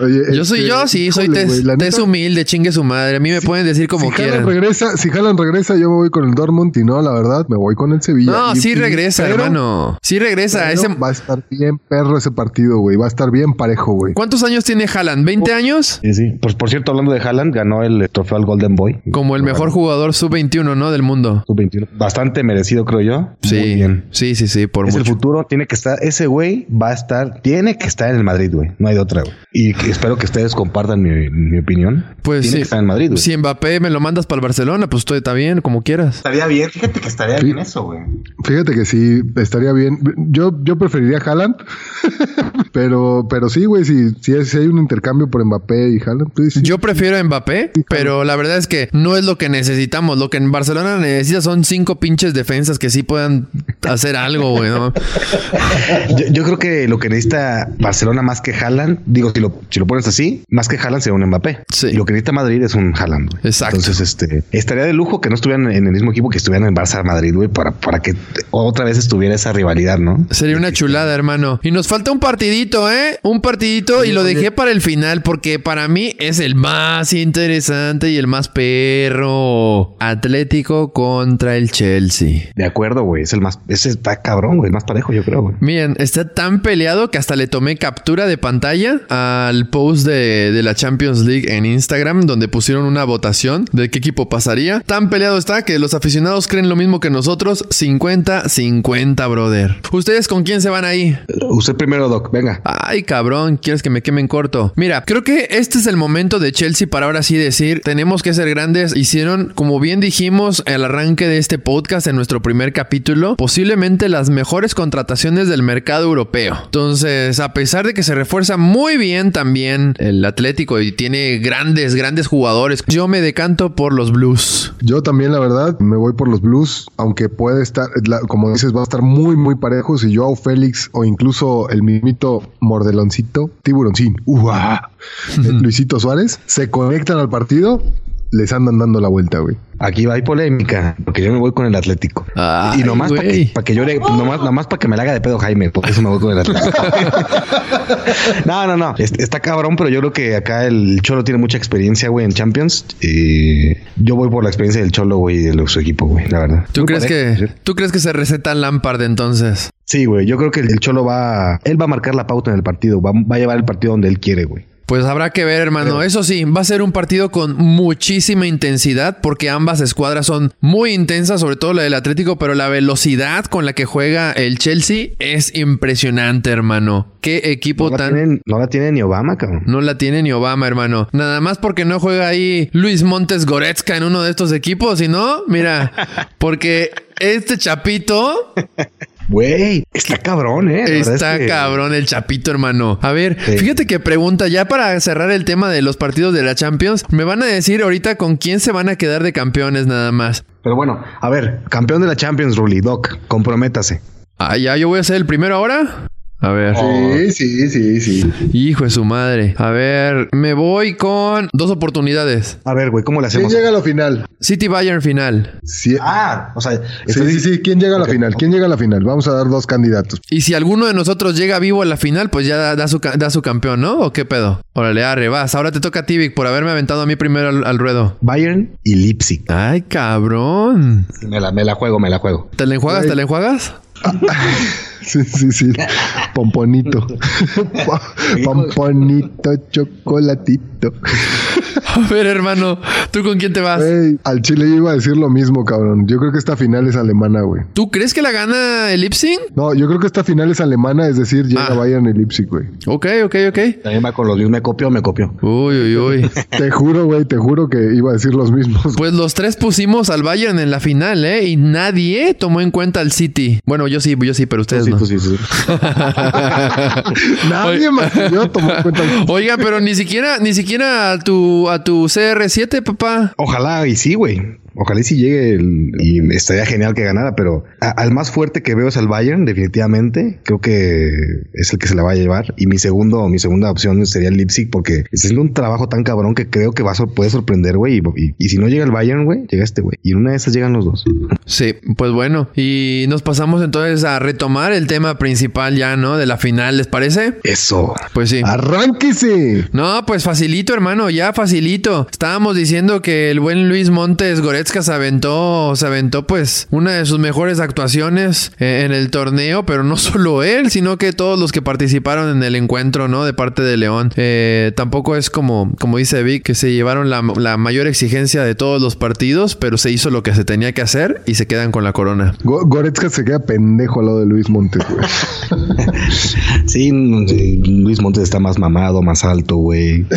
Oye, Yo soy este, yo, sí, soy híjole, tez neta, humilde, chingue su madre. A mí me pueden decir como si Haaland quieran. regresa, si Haaland regresa, yo me voy con el Dortmund y no, la verdad, me voy con el Sevilla. No, Y- sí regresa, pero- hermano. Sí regresa. Ese... Va a estar bien perro ese partido, güey. Va a estar bien parejo, güey. ¿Cuántos años tiene Haaland? ¿20 años? Sí, sí. Pues por cierto, hablando de Haaland, ganó el trofeo al Golden Boy. Como el mejor jugador sub-21, ¿no? Del mundo. Sub-21. Bastante merecido, creo yo. Sí. Muy bien. Sí, sí, sí, por Es el futuro, tiene que estar, ese güey va a estar, tiene que estar en el Madrid, güey. No hay de otra, güey. Y que espero que ustedes compartan mi, mi opinión. Pues tiene sí. que estar en Madrid, güey. Si Mbappé me lo mandas para el Barcelona, pues estoy está bien, como quieras. Estaría bien, fíjate que estaría bien eso, güey. Fíjate que sí, estaría bien. Yo, yo preferiría Haaland, pero, pero sí, güey, si, si, hay un intercambio por Mbappé y Haaland, pues sí. Yo prefiero a Mbappé, pero la verdad es que no es lo que necesitamos. Lo que en Barcelona necesita son cinco pinches defensas que sí puedan hacer algo, güey. ¿no? Yo, yo creo que lo que necesita Barcelona más que Haaland, digo, si lo, si lo pones así, más que Haaland sería un Mbappé. Sí. Y lo que necesita Madrid es un Haaland. güey. Exacto. Entonces, este, estaría de lujo que no estuvieran en el mismo equipo que estuvieran en Barça Madrid, güey, para, para que otra vez estuviera esa rivalidad, ¿no? Sería una chulada, hermano. Y nos falta un partidito, ¿eh? Un partidito y lo dejé para el final porque para mí es el más interesante y el más perro. Atlético contra el Chelsea. De acuerdo, güey. Es el más, ese está cabrón, güey. El más parejo, yo creo, güey. Miren, está tan peleado que hasta le tomé captura de pantalla al post de, de la Champions League en Instagram, donde pusieron una votación de qué equipo pasaría. Tan peleado está que los aficionados creen lo mismo que nosotros. 50-50, brother. ¿Ustedes con quién se van ahí? Usted primero, Doc. Venga. Ay, cabrón, quieres que me quemen corto. Mira, creo que este es el momento de Chelsea para ahora sí decir, tenemos que ser grandes. Hicieron, como bien dijimos al arranque de este podcast en nuestro primer capítulo, posiblemente las mejores contrataciones del mercado europeo. Entonces, a pesar de que se refuerza muy bien también el Atlético y tiene grandes, grandes jugadores, yo me decanto por los Blues. Yo también, la verdad, me voy por los Blues, aunque puede estar, la- como dices, va a estar muy, muy parejo. Si Joao Félix o incluso el mismito Mordeloncito, Tiburoncín, eh, Luisito Suárez, se conectan al partido, les andan dando la vuelta, güey. Aquí va hay polémica, porque yo me voy con el Atlético. Ay, y nomás para que, pa' que llore, nomás, nomás para que me la haga de pedo Jaime, por eso me voy con el Atlético. no, no, no. Est- Está cabrón, pero yo creo que acá el Cholo tiene mucha experiencia, güey, en Champions. Y yo voy por la experiencia del Cholo, güey, y de su equipo, güey, la verdad. ¿Tú Muy crees que tú crees que se receta Lampard entonces? Sí, güey. Yo creo que el Cholo va. Él va a marcar la pauta en el partido. Va, va a llevar el partido donde él quiere, güey. Pues habrá que ver, hermano. Eso sí, va a ser un partido con muchísima intensidad porque ambas escuadras son muy intensas, sobre todo la del Atlético, pero la velocidad con la que juega el Chelsea es impresionante, hermano. Qué equipo No la, tan... no la tiene ni Obama, cabrón. No la tiene ni Obama, hermano. Nada más porque no juega ahí Luis Montes Goretzka en uno de estos equipos, si no, mira, porque este chapito Güey, está cabrón, eh. La Está es que- cabrón el chapito, hermano. A ver, Sí. fíjate que pregunta, ya para cerrar el tema de los partidos de la Champions, me van a decir ahorita con quién se van a quedar de campeones nada más. Pero bueno, a ver, campeón de la Champions, Rully, Doc, comprométase. Ah, ya, yo voy a ser el primero ahora. A ver. Sí, sí, sí, sí. Hijo de su madre. A ver, me voy con dos oportunidades. A ver, güey, ¿cómo le ¿Quién hacemos? llega a la final? City Bayern final. Sí, Ah, o sea, sí, sí, sí. ¿Quién llega a la final? ¿Quién llega a la final? Vamos a dar dos candidatos. Y si alguno de nosotros llega vivo a la final, pues ya da, da su, da su campeón, ¿no? ¿O qué pedo? Órale, arre, vas. Ahora te toca a ti, Vic, por haberme aventado a mí primero al, al ruedo. Bayern y Leipzig. Ay, cabrón. Me la, me la juego, me la juego. ¿Te la enjuagas? ¿Te la enjuagas? Sí, sí, sí. Pomponito. Pomponito, chocolatito. A ver, hermano, ¿tú con quién te vas? Al Chile yo iba a decir lo mismo, cabrón. Yo creo que esta final es alemana, güey. ¿Tú crees que la gana el Ipsing? No, yo creo que esta final es alemana, es decir, llega Ah. Bayern y Leipzig, güey. Ok, ok, ok. También va con los Dios, me copió, me copió. Uy, uy, uy. Te juro, güey, te juro que iba a decir los mismos. Pues los tres pusimos al Bayern en la final, ¿eh? Y nadie tomó en cuenta al City. Bueno, yo sí, yo sí, pero ustedes Sí, no. tú sí, sí. Nadie más que yo tomó en cuenta. Oiga, pero ni siquiera, ni siquiera a tu, a tu CR7, papá. Ojalá y sí, güey. Ojalá y sí llegue el- y estaría genial que ganara, pero a- al más fuerte que veo es el Bayern, definitivamente. Creo que es el que se la va a llevar. Y mi segundo, mi segunda opción sería el Leipzig, porque haciendo un trabajo tan cabrón que creo que va a sor- puede sorprender, güey. Y, y- y si no llega el Bayern, güey, llega este, güey. Y en una de esas llegan los dos. Sí, pues bueno. Y nos pasamos entonces a retomar el tema principal ya, ¿no? De la final, ¿les parece? Eso. Pues sí. ¡Arránquese! No, pues facilito, hermano, ya facilito. Estábamos diciendo que el buen Luis Montes Goretzka se aventó, se aventó pues una de sus mejores actuaciones eh, en el torneo, pero no solo él, sino que todos los que participaron en el encuentro, ¿no? De parte de León. Eh, tampoco es como, como dice Vic, que se llevaron la, la mayor exigencia de todos los partidos, pero se hizo lo que se tenía que hacer y se quedan con la corona. Go- Goretzka se queda pendejo al lado de Luis Montes, güey. Sí, mm, Luis Montes está más mamado, más alto, güey.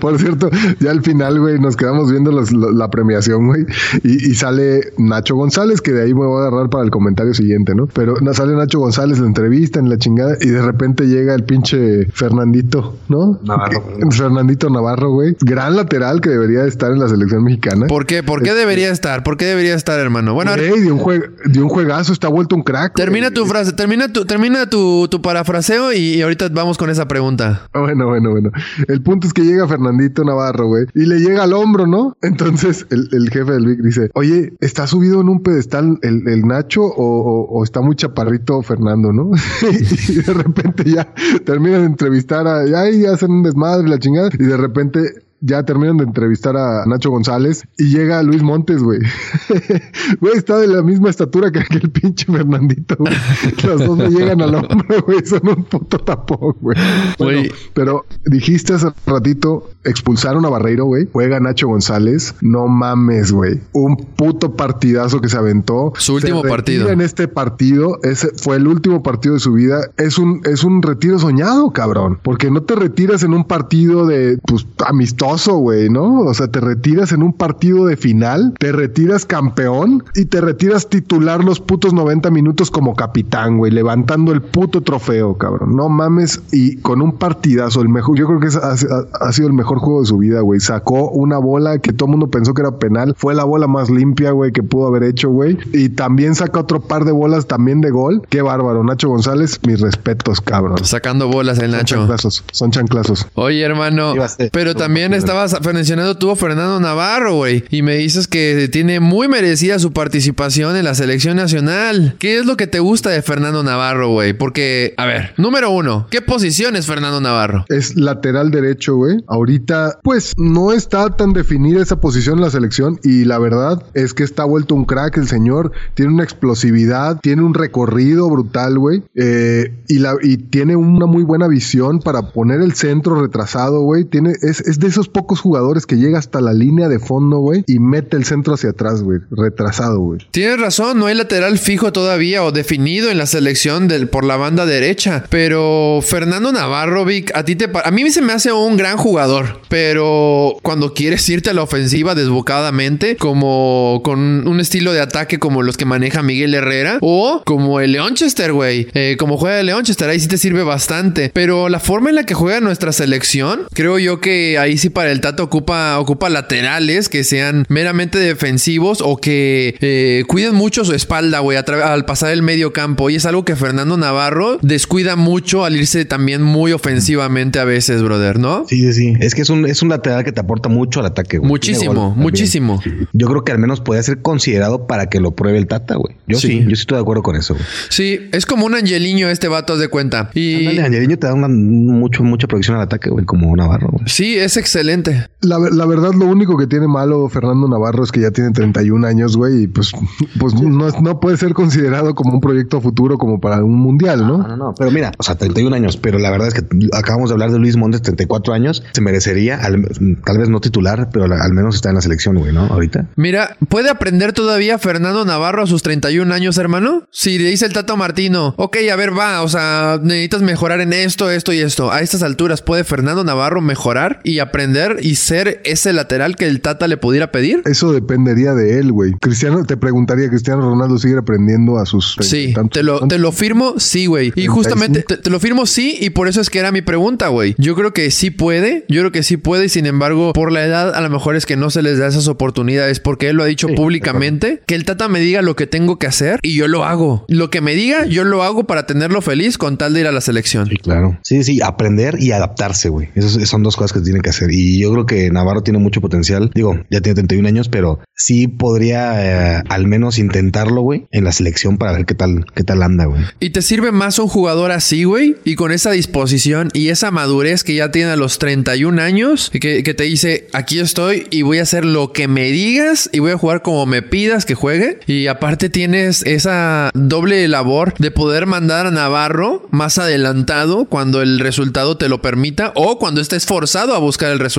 Por cierto, ya al final, güey, nos quedamos viendo los- la premiación, güey, y, y sale Nacho González, que de ahí me voy a agarrar para el comentario siguiente, ¿no? Pero sale Nacho González, la entrevista en la chingada, y de repente llega el pinche Fernandito, ¿no? Navarro. Fernandito Navarro, güey. Gran lateral que debería estar en la selección mexicana. ¿Por qué? ¿Por qué debería estar? ¿Por qué debería estar, hermano? Bueno, a ver, Güey, de un, jue- de un juegazo, está vuelto un crack. Termina güey. tu frase, termina tu, termina tu, tu parafraseo y, y ahorita vamos con esa pregunta. Bueno, bueno, bueno. El punto es que llega Fernandito Navarro, güey, y le llega al hombro, ¿no? Entonces el, el jefe del Vic dice, oye, ¿está subido en un pedestal el, el Nacho o, o- o está muy chaparrito Fernando, no? y de repente ya terminan de entrevistar a, ay, hacen un desmadre, la chingada, y de repente ya terminan de entrevistar a Nacho González y llega Luis Montes, güey. Güey, está de la misma estatura que aquel pinche Fernandito, güey. Los dos me llegan al hombro, güey. Son un puto tapón, güey. Bueno, pero dijiste hace ratito, expulsaron a Barreiro, güey. Juega Nacho González. No mames, güey. Un puto partidazo que se aventó. Su último partido. En este partido, ese fue el último partido de su vida. Es un, es un retiro soñado, cabrón. Porque no te retiras en un partido de, pues, amistoso, güey, ¿no? O sea, te retiras en un partido de final, te retiras campeón y te retiras titular los putos 90 minutos como capitán, güey, levantando el puto trofeo, cabrón. No mames. Y con un partidazo, el mejor, yo creo que es- ha, ha- sido el mejor juego de su vida, güey. Sacó una bola que todo el mundo pensó que era penal. Fue la bola más limpia, güey, que pudo haber hecho, güey. Y también saca otro par de bolas también de gol. Qué bárbaro. Nacho González, mis respetos, cabrón. Sacando bolas el Son Nacho. chanclazos. Son chanclazos. Oye, hermano, pero también estabas mencionando tú a Fernando Navarro, güey, y me dices que tiene muy merecida su participación en la selección nacional. ¿Qué es lo que te gusta de Fernando Navarro, güey? Porque, a ver, número uno, ¿qué posición es Fernando Navarro? Es lateral derecho, güey. Ahorita, pues, no está tan definida esa posición en la selección. Y la verdad es que está vuelto un crack el señor. Tiene una explosividad, tiene un recorrido brutal, güey. Eh, y, y tiene una muy buena visión para poner el centro retrasado, güey. Es, es de esos pocos jugadores que llega hasta la línea de fondo, güey. Y mete el centro hacia atrás, güey. Retrasado, güey. Tienes razón, no hay lateral fijo todavía o definido en la selección por la banda derecha. Pero Fernando Navarro, Vic, a ti te a mí se me hace un gran jugador. Pero cuando quieres irte a la ofensiva desbocadamente, como con un estilo de ataque como los que maneja Miguel Herrera, o como el Leonchester, güey, eh, como juega el Leonchester, ahí sí te sirve bastante. Pero la forma en la que juega nuestra selección, creo yo que ahí sí para el Tato ocupa, ocupa laterales que sean meramente defensivos o que eh, cuiden mucho su espalda, güey, al pasar el medio campo. Y es algo que Fernando Navarro descuida mucho al irse también muy ofensivamente a veces, brother, ¿no? Sí, sí, sí. Es que es un, es un lateral que te aporta mucho al ataque, güey. Muchísimo, gol muchísimo. Yo creo que al menos podría ser considerado para que lo pruebe el Tata, güey. Yo Sí. sí. yo sí estoy de acuerdo con eso, güey. Sí, es como un angeliño este vato, haz de cuenta. Y Ándale, Angeliño te da una, mucho, mucha proyección al ataque, güey, como Navarro, güey. sí, es excelente. La, ver- la verdad, lo único que tiene malo Fernando Navarro es que ya tiene 31 años, güey, y pues, pues no, no puede ser considerado como un proyecto futuro como para un mundial, No, ¿no? no, no. Pero mira, o sea, 31 años, pero la verdad es que acabamos de hablar de Luis Montes, 34 años. Se merecería, al- tal vez no titular, pero al menos está en la selección, güey, ¿no? Ahorita. Mira, ¿puede aprender todavía Fernando Navarro a sus 31 años, hermano? Si le dice el Tato Martino, ok, a ver, va, o sea, necesitas mejorar en esto, esto y esto. A estas alturas, ¿puede Fernando Navarro mejorar y aprender y ser ese lateral que el Tata le pudiera pedir? Eso dependería de él, güey. Cristiano, te preguntaría, ¿Cristiano Ronaldo sigue aprendiendo a sus... Sí, tantos te lo, te lo firmo, sí, güey. Y 35. justamente te, te lo firmo, sí, y por eso es que era mi pregunta, güey. Yo creo que sí puede, yo creo que sí puede, y sin embargo, por la edad, a lo mejor es que no se les da esas oportunidades, porque él lo ha dicho públicamente, que el Tata me diga lo que tengo que hacer y yo lo hago. Lo que me diga, yo lo hago para tenerlo feliz con tal de ir a la selección. Sí, claro. Sí, sí, aprender y adaptarse, güey. Esas son dos cosas que tienen que hacer. Y yo creo que Navarro tiene mucho potencial. Digo, ya tiene 31 años, pero sí podría eh, al menos intentarlo, güey, en la selección para ver qué tal, qué tal anda, güey. Y te sirve más un jugador así, güey, y con esa disposición y esa madurez que ya tiene a los 31 años, y que, que te dice, aquí estoy y voy a hacer lo que me digas y voy a jugar como me pidas que juegue. Y aparte tienes esa doble labor de poder mandar a Navarro más adelantado cuando el resultado te lo permita o cuando estés forzado a buscar el resultado.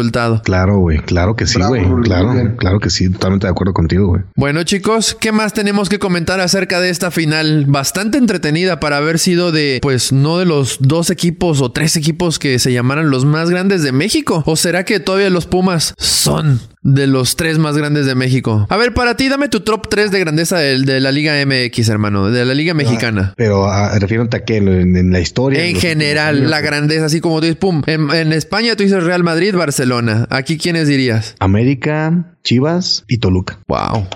Claro, güey. Claro que sí, güey. Claro, bien. claro que sí. Totalmente de acuerdo contigo, güey. Bueno chicos, ¿qué más tenemos que comentar acerca de esta final? Bastante entretenida para haber sido de, pues no de los dos equipos o tres equipos que se llamaran los más grandes de México. ¿O será que todavía los Pumas son de los tres más grandes de México? A ver, para ti dame tu top 3 de grandeza del- de, la Liga MX, hermano, de la Liga Mexicana. Pero ah, a qué, en, en la historia. En general, la años? grandeza, así como tú dices, pum. En, en España tú dices Real Madrid, Barcelona. ¿Aquí quiénes dirías? América, Chivas y Toluca. Wow.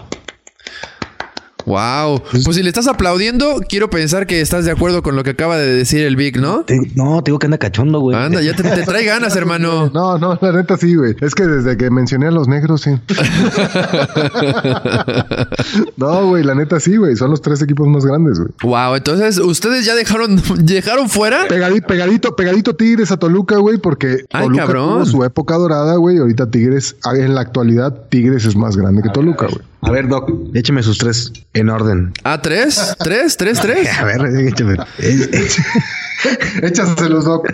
Wow. Pues si le estás aplaudiendo, quiero pensar que estás de acuerdo con lo que acaba de decir el Vic, ¿no? Te- no, te digo que anda cachondo, güey. Anda, ya te, te trae ganas, hermano. No, no, la neta sí, güey. Es que desde que mencioné a los negros, sí. no, güey, la neta sí, güey. Son los tres equipos más grandes, güey. Wow, entonces ustedes ya dejaron, dejaron fuera. Pegadito, pegadito, pegadito Tigres a Toluca, güey, porque Ay, Toluca cabrón. tuvo su época dorada, güey. Ahorita Tigres, en la actualidad, Tigres es más grande que Toluca, güey. A ver, Doc, écheme sus tres en orden. Ah, tres, tres, tres, tres. A ver, écheme. Échaselos, Doc.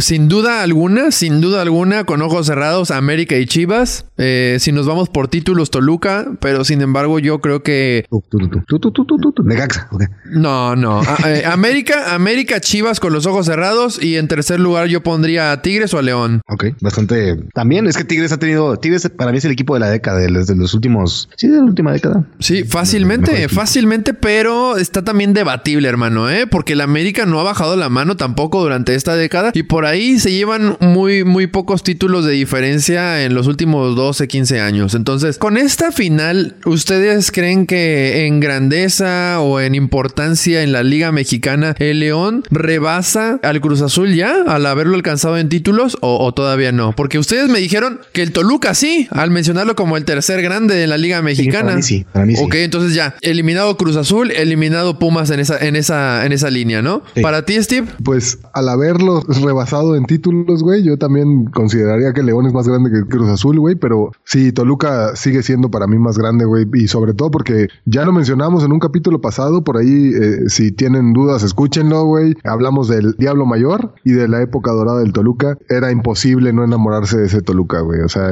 Sin duda alguna, sin duda alguna, con ojos cerrados, América y Chivas. Eh, si nos vamos por títulos, Toluca, pero sin embargo, yo creo que. Okay. No, no. Eh, América, América, Chivas con los ojos cerrados. Y en tercer lugar, yo pondría a Tigres o a León. Ok, bastante. También es que Tigres ha tenido. Tigres para mí es el equipo de la década, desde los últimos últimos. Sí, de la última década. Sí, fácilmente, fácilmente, pero está también debatible, hermano, ¿eh? Porque el América no ha bajado la mano tampoco durante esta década y por ahí se llevan muy, muy pocos títulos de diferencia en los últimos 12, 15 años. Entonces, con esta final, ¿ustedes creen que en grandeza o en importancia en la Liga Mexicana el León rebasa al Cruz Azul ya al haberlo alcanzado en títulos o, o todavía no? Porque ustedes me dijeron que el Toluca sí, al mencionarlo como el tercer grande de la Liga Mexicana. para mí sí, para mí sí. Ok, entonces ya, eliminado Cruz Azul, eliminado Pumas en esa, en esa, en esa línea, ¿no? Sí. Para ti, Steve. Pues al haberlo rebasado en títulos, güey, yo también consideraría que León es más grande que Cruz Azul, güey, pero sí, Toluca sigue siendo para mí más grande, güey, y sobre todo porque ya lo mencionamos en un capítulo pasado, por ahí, eh, si tienen dudas, escúchenlo, güey. Hablamos del Diablo Mayor y de la época dorada del Toluca. Era imposible no enamorarse de ese Toluca, güey. O sea,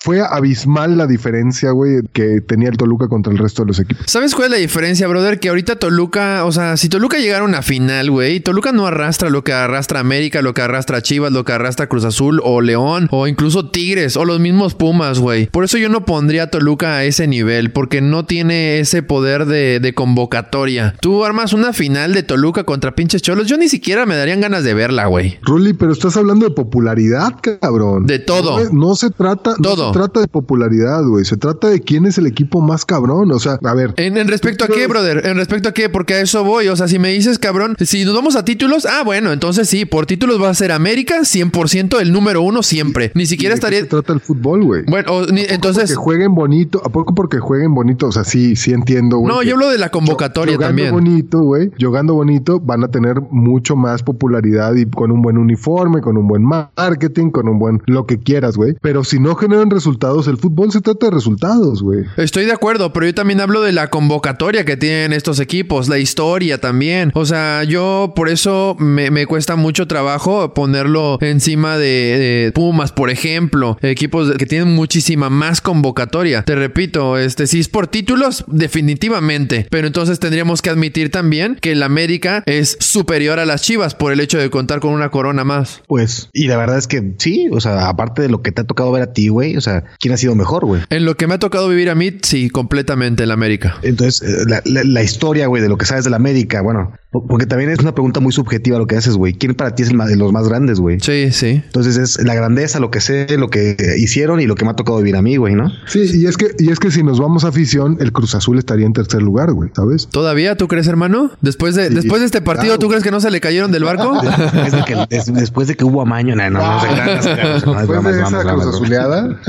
fue abismal la diferencia, güey, que tenía el Toluca contra el resto de los equipos. ¿Sabes cuál es la diferencia, brother? Que ahorita Toluca, o sea, si Toluca llegara a una final, güey, Toluca no arrastra lo que arrastra América, lo que arrastra Chivas, lo que arrastra Cruz Azul o León o incluso Tigres o los mismos Pumas, güey. Por eso yo no pondría a Toluca a ese nivel, porque no tiene ese poder de, de convocatoria. Tú armas una final de Toluca contra pinches cholos, yo ni siquiera me darían ganas de verla, güey. Ruli, pero estás hablando de popularidad, cabrón. De todo. No se trata, Todo. no se trata de popularidad, güey. Se trata de quién es el equipo más cabrón. O sea, a ver. ¿En, en respecto a qué, brother? ¿En respecto a qué? Porque a eso voy. O sea, si me dices, cabrón, si nos vamos a títulos, ah, bueno, entonces sí, por títulos va a ser América 100% el número uno siempre. Ni siquiera ¿de qué estaría... se trata el fútbol, güey. Bueno, o ni- entonces... Que jueguen bonito. ¿A poco porque jueguen bonito? O sea, sí, sí entiendo, güey. No, yo hablo de la convocatoria jugando también. bonito, güey. Jugando bonito, van a tener mucho más popularidad y con un buen uniforme, con un buen marketing, con un buen lo que quieras, güey. Pero si no generan resultados, el fútbol se trata de resultados, güey. Estoy de acuerdo, pero yo también hablo de la convocatoria que tienen estos equipos, la historia también. O sea, yo por eso me, me cuesta mucho trabajo ponerlo encima de, de Pumas, por ejemplo. Equipos que tienen muchísima más convocatoria. Te repito, este, si es por títulos, definitivamente. Pero entonces tendríamos que admitir también que el América es superior a las Chivas por el hecho de contar con una corona más. Pues, y la verdad es que sí, o sea, aparte de lo que te ha tocado ver a ti, güey, o sea, ¿quién ha sido mejor, güey? En lo que me ha tocado vivir a mí, sí, completamente el América. Entonces, eh, la, la- la historia, güey, de lo que sabes de la América, bueno, po- porque también es una pregunta muy subjetiva lo que haces, güey. ¿Quién para ti es el más, de los más grandes, güey? Sí, sí. Entonces es la grandeza, lo que sé, lo que hicieron y lo que me ha tocado vivir a mí, güey, ¿no? Sí, y es que, y es que si nos vamos a afición, el Cruz Azul estaría en tercer lugar, güey, ¿sabes? ¿Todavía tú crees, hermano? Después de, Sí, después de este partido, claro. ¿tú crees que no se le cayeron del barco? Después de que, des- después de que hubo amaño, no, no, no, no se Después de esa Cruz. Azuleada,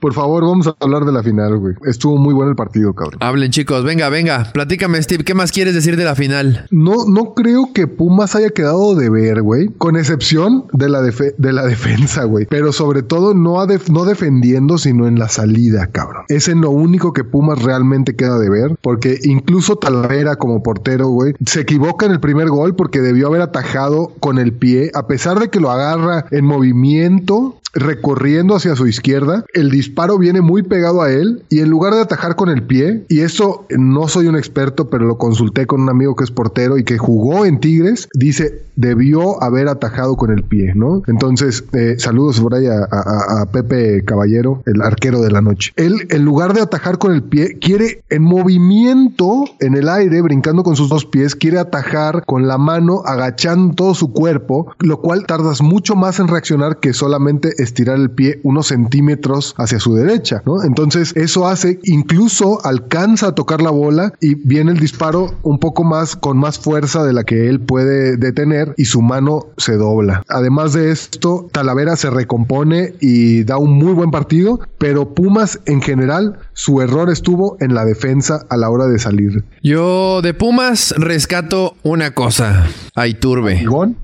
por favor, vamos a hablar de la final, güey. Estuvo muy bueno el partido, cabrón. Hablen, chicos. Venga, venga. Platícame, Steve. ¿Qué más quieres decir de la final? No, no creo que Pumas haya quedado de ver, güey. Con excepción de la, de la defensa, güey. Pero sobre todo no, a def- no defendiendo, sino en la salida, cabrón. Es en lo único que Pumas realmente queda de ver. Porque incluso Talavera como portero, güey, se equivoca en el primer gol porque debió haber atajado con el pie. A pesar de que lo agarra en movimiento, recorriendo hacia su izquierda, el disparo viene muy pegado a él y en lugar de atajar con el pie, y eso no soy un experto, pero lo consulté con un amigo que es portero y que jugó en Tigres, dice, debió haber atajado con el pie, ¿no? Entonces, eh, saludos por ahí a, a- Pepe Caballero, el arquero de la noche. Él, en lugar de atajar con el pie, quiere en movimiento, en el aire, brincando con sus dos pies, quiere atajar con la mano, agachando todo su cuerpo, lo cual tardas mucho más en reaccionar que solamente estirar el pie unos centímetros hacia su derecha, ¿no? Entonces eso hace, incluso alcanza a tocar la bola y viene el disparo un poco más con más fuerza de la que él puede detener y su mano se dobla. Además de esto, Talavera se recompone y da un muy buen partido, pero Pumas en general su error estuvo en la defensa a la hora de salir. Yo de Pumas rescato una cosa. A Iturbe. Bigón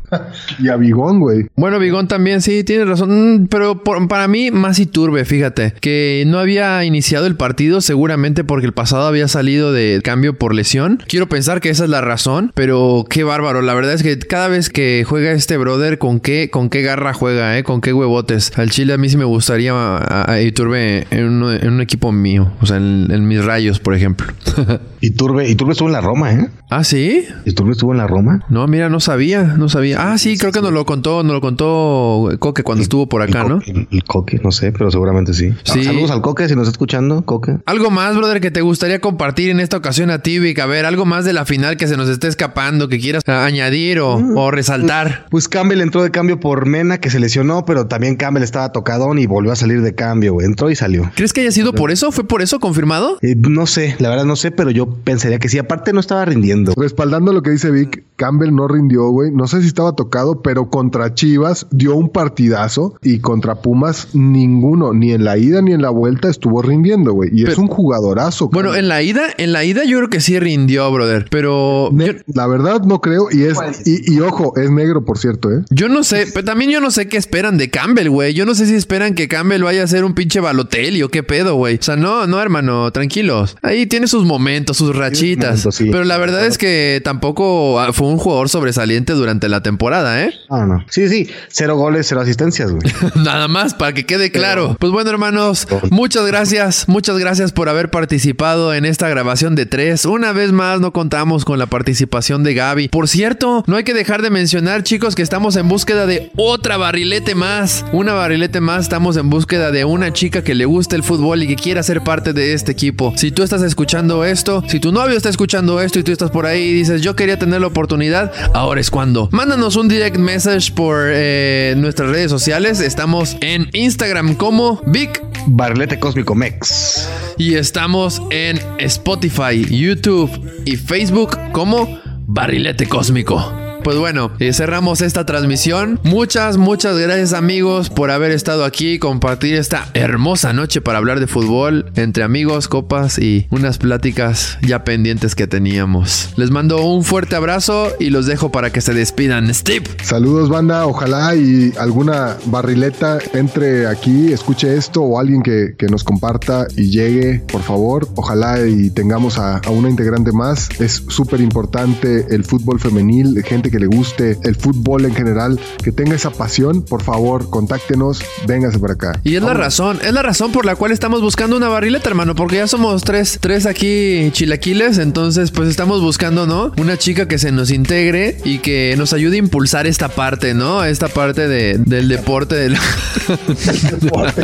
y a Bigón, güey. Bueno, Bigón también, sí, tiene razón. Mm, Pero por- para mí, más Iturbe, fíjate. Que no había iniciado el partido, seguramente porque el pasado había salido de cambio por lesión. Quiero pensar que esa es la razón, pero qué bárbaro. La verdad es que cada vez que juega este brother, con qué, con qué garra juega, ¿eh? Con qué huevotes. Al Chile a mí sí me gustaría a, a Iturbe en un equipo mío. O sea, en, en mis rayos, por ejemplo. Y Turbe, y Turbe estuvo en la Roma, ¿eh? ¿Ah, sí? Y Turbe estuvo en la Roma. No, mira, no sabía, no sabía. Ah, sí, creo que nos lo contó, nos lo contó Coque cuando estuvo por acá, el, ¿no? El- el Coque, no sé, pero seguramente sí. Sí. Saludos al Coque si nos está escuchando, Coque. Algo más, brother, que te gustaría compartir en esta ocasión a ti, Vic. A ver, algo más de la final que se nos esté escapando, que quieras ah, añadir o, o resaltar. Pues Campbell entró de cambio por Mena, que se lesionó, pero también Campbell estaba tocadón y volvió a salir de cambio, güey. Entró y salió. ¿Crees que haya sido por eso? ¿Fue por eso confirmado? Eh, no sé, la verdad no sé, pero yo pensaría que sí. Aparte no estaba rindiendo. Respaldando lo que dice Vic, Campbell no rindió, güey. No sé si estaba tocado, pero contra Chivas dio un partidazo y contra Pumas ninguno, ni en la ida ni en la vuelta estuvo rindiendo, güey. Y es un jugadorazo. Bueno, Campbell. en la ida, en la ida yo creo que sí rindió, brother. Pero yo, La verdad no creo y es y, y ojo, es negro por cierto, ¿eh? yo no sé, pero también yo no sé qué esperan de Campbell, güey. Yo no sé si esperan que Campbell vaya a ser un pinche balotelli o qué pedo, güey. O sea, no, no, hermano, tranquilos. Ahí tiene sus momentos, sus rachitas. sí. Pero la verdad es que tampoco ah, fue un jugador sobresaliente durante la temporada, ¿eh? Ah, no. Sí, sí. Cero goles, cero asistencias, güey. Nada más para que quede claro. Pues bueno, hermanos, muchas gracias, muchas gracias por haber participado en esta grabación de tres. Una vez más, no contamos con la participación de Gaby. Por cierto, no hay que dejar de mencionar, chicos, que estamos en búsqueda de otra barrilete más. Una barrilete más, estamos en búsqueda de una chica que le guste el fútbol y que quiera ser parte de este equipo. Si tú estás escuchando esto, si tu novio está escuchando esto y tú estás por ahí y dices, yo quería tener la oportunidad, ahora es cuando. Mándanos un direct message por eh, nuestras redes sociales. Estamos en Instagram como Vic Barlete Cósmico Mex. y estamos en Spotify, YouTube y Facebook como Barrilete Cósmico. Pues bueno, eh, cerramos esta transmisión. Muchas, muchas gracias amigos por haber estado aquí compartir esta hermosa noche para hablar de fútbol entre amigos, copas y unas pláticas ya pendientes que teníamos. Les mando un fuerte abrazo y los dejo para que se despidan. Steve. Saludos, banda. Ojalá y alguna barrileta entre aquí, escuche esto o alguien que, que nos comparta y llegue, por favor. Ojalá y tengamos a, a una integrante más. Es súper importante el fútbol femenil, gente que le guste el fútbol en general, que tenga esa pasión. Por favor, contáctenos, véngase para acá. Y es la razón, es la razón por la cual estamos buscando una barrileta, hermano, porque ya somos tres, tres aquí chilaquiles, entonces pues estamos buscando, ¿no? Una chica que se nos integre y que nos ayude a impulsar esta parte, ¿no? Esta parte de- del deporte, del... esta parte...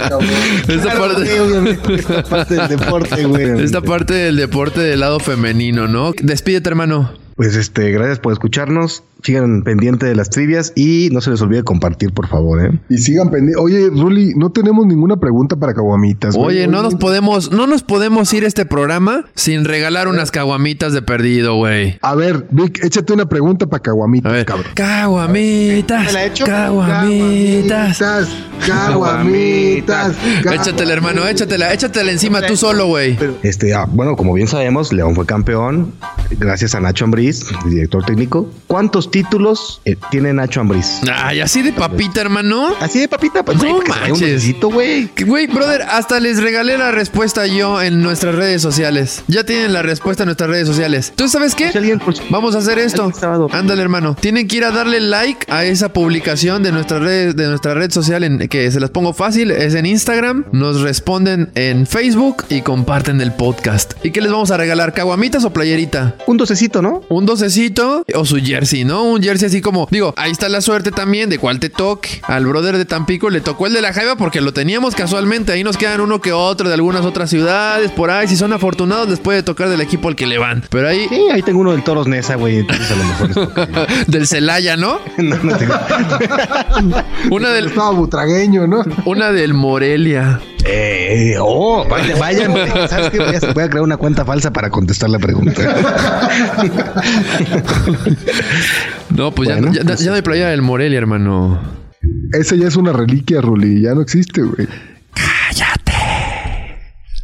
esta parte del deporte, güey. Esta parte del deporte del lado femenino, ¿no? Despídete, hermano. Pues este, gracias por escucharnos. Sigan pendiente de las trivias y no se les olvide compartir, por favor, ¿eh? Y sigan pendientes. Oye, Ruli, no tenemos ninguna pregunta para caguamitas. güey. Oye, no nos podemos, no nos podemos ir a este programa sin regalar unas caguamitas de perdido, güey. A ver, Vic, échate una pregunta para caguamitas, cabrón. caguamitas, ¿Me la echo? caguamitas. Caguamitas. Échatela, hermano, échatela, échatela encima tú solo, güey. Este, ah, bueno, como bien sabemos, León fue campeón gracias a Nacho Ambriz, director técnico. ¿Cuántos títulos eh, tiene Nacho Ambriz? Ay, así de papita, hermano. Así de papita, pues, No manches. güey. Güey, brother, hasta les regalé la respuesta yo en nuestras redes sociales. Ya tienen la respuesta en nuestras redes sociales. ¿Tú sabes qué? Si alguien, pues, Vamos a hacer esto. Ándale, hermano. Tienen que ir a darle like a esa publicación de nuestra red, de nuestra red social en, que se las pongo fácil. Es en Instagram. Nos responden en Facebook y comparten el podcast. ¿Y qué les vamos a regalar? ¿Caguamitas o playerita? Un docecito, ¿no? Un docecito o su jersey, ¿no? Un jersey así como, digo, ahí está la suerte también de cuál te toque. Al brother de Tampico le tocó el de la Jaiba porque lo teníamos casualmente. Ahí nos quedan uno que otro de algunas otras ciudades por ahí. Si son afortunados, les puede tocar del equipo al que le van. Pero ahí, Sí, ahí tengo uno del Toros Nesa, güey. Entonces a lo mejor. es porque- del Celaya, ¿no? no, no tengo. Una del, Estaba butragueño, ¿no? una del Morelia. Eh, eh, oh, vaya, vayan. ¿Sabes qué? Voy a, voy a crear una cuenta falsa para contestar la pregunta. No, pues ya- Bueno, ya, pues ya no hay playera del Morelia, hermano. Ese ya es una reliquia, Ruli. Ya no existe, güey.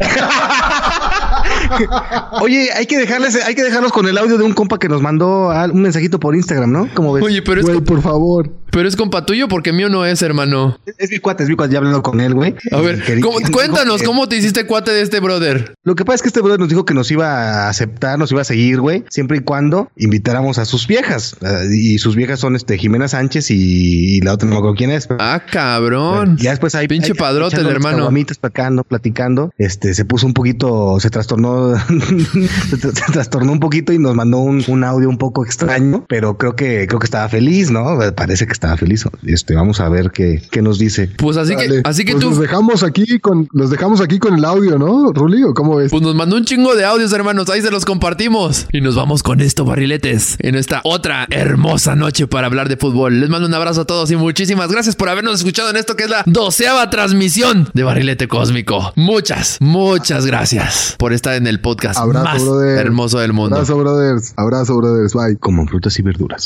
Oye, hay que dejarles, hay que dejarlos con el audio de un compa que nos mandó un mensajito por Instagram, ¿no? Como ves? Oye, pero es, Güey, por favor. Pero es compa tuyo porque mío no es, hermano. es mi cuate, es mi cuate, ya hablando con él, güey. A ver, ¿cómo- cuéntanos, ¿cómo te hiciste cuate de este brother? Lo que pasa es que este brother nos dijo que nos iba a aceptar, nos iba a seguir, güey, siempre y cuando invitáramos a sus viejas. Eh, y sus viejas son este Jimena Sánchez y, y la otra no me acuerdo quién es. Ah, cabrón. Ya después ahí Pinche ahí padrote el hermano. platicando, platicando. Este se puso un poquito, se trastornó, se, tra- se trastornó un poquito y nos mandó un, un audio un poco extraño, pero creo que creo que estaba feliz, ¿no? Parece que estaba feliz. Este, vamos a ver qué, qué nos dice. Pues así que, así que Pues tú, Los dejamos aquí con, los dejamos aquí con el audio, ¿no, Ruli? ¿O cómo ves? pues nos mandó un chingo de audios, hermanos. Ahí se los compartimos. Y nos vamos con esto, barriletes, en esta otra hermosa noche para hablar de fútbol. Les mando un abrazo a todos y muchísimas gracias por habernos escuchado en esto que es la doceava transmisión de Barrilete Cósmico. Muchas, muchas gracias por estar en el podcast Abrazo, más brother. hermoso del mundo. Abrazo, brothers. Abrazo, brothers. Bye. Como frutas y verduras.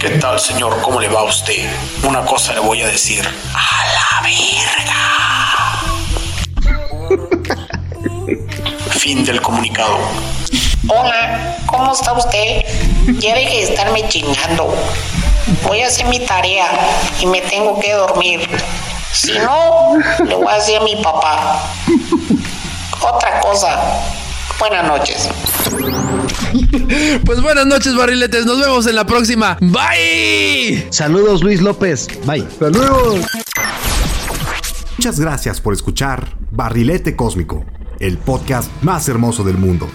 ¿Qué tal, señor? ¿Cómo le va a usted? Una cosa le voy a decir. A la verga. Fin del comunicado. Hola, ¿cómo está usted? Ya deje de estarme chingando. Voy a hacer mi tarea y me tengo que dormir. Si no, le voy a decir a mi papá. Otra cosa. Buenas noches. Pues buenas noches, barriletes. Nos vemos en la próxima. Bye. Saludos, Luis López. Bye. Saludos. Muchas gracias por escuchar Barrilete Cósmico, el podcast más hermoso del mundo.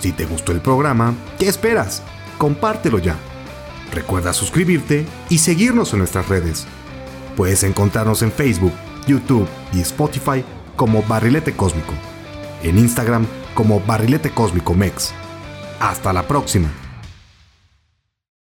Si te gustó el programa, ¿qué esperas? Compártelo ya. Recuerda suscribirte y seguirnos en nuestras redes. Puedes encontrarnos en Facebook, YouTube y Spotify como Barrilete Cósmico. En Instagram como Barrilete Cósmico Mex. Hasta la próxima.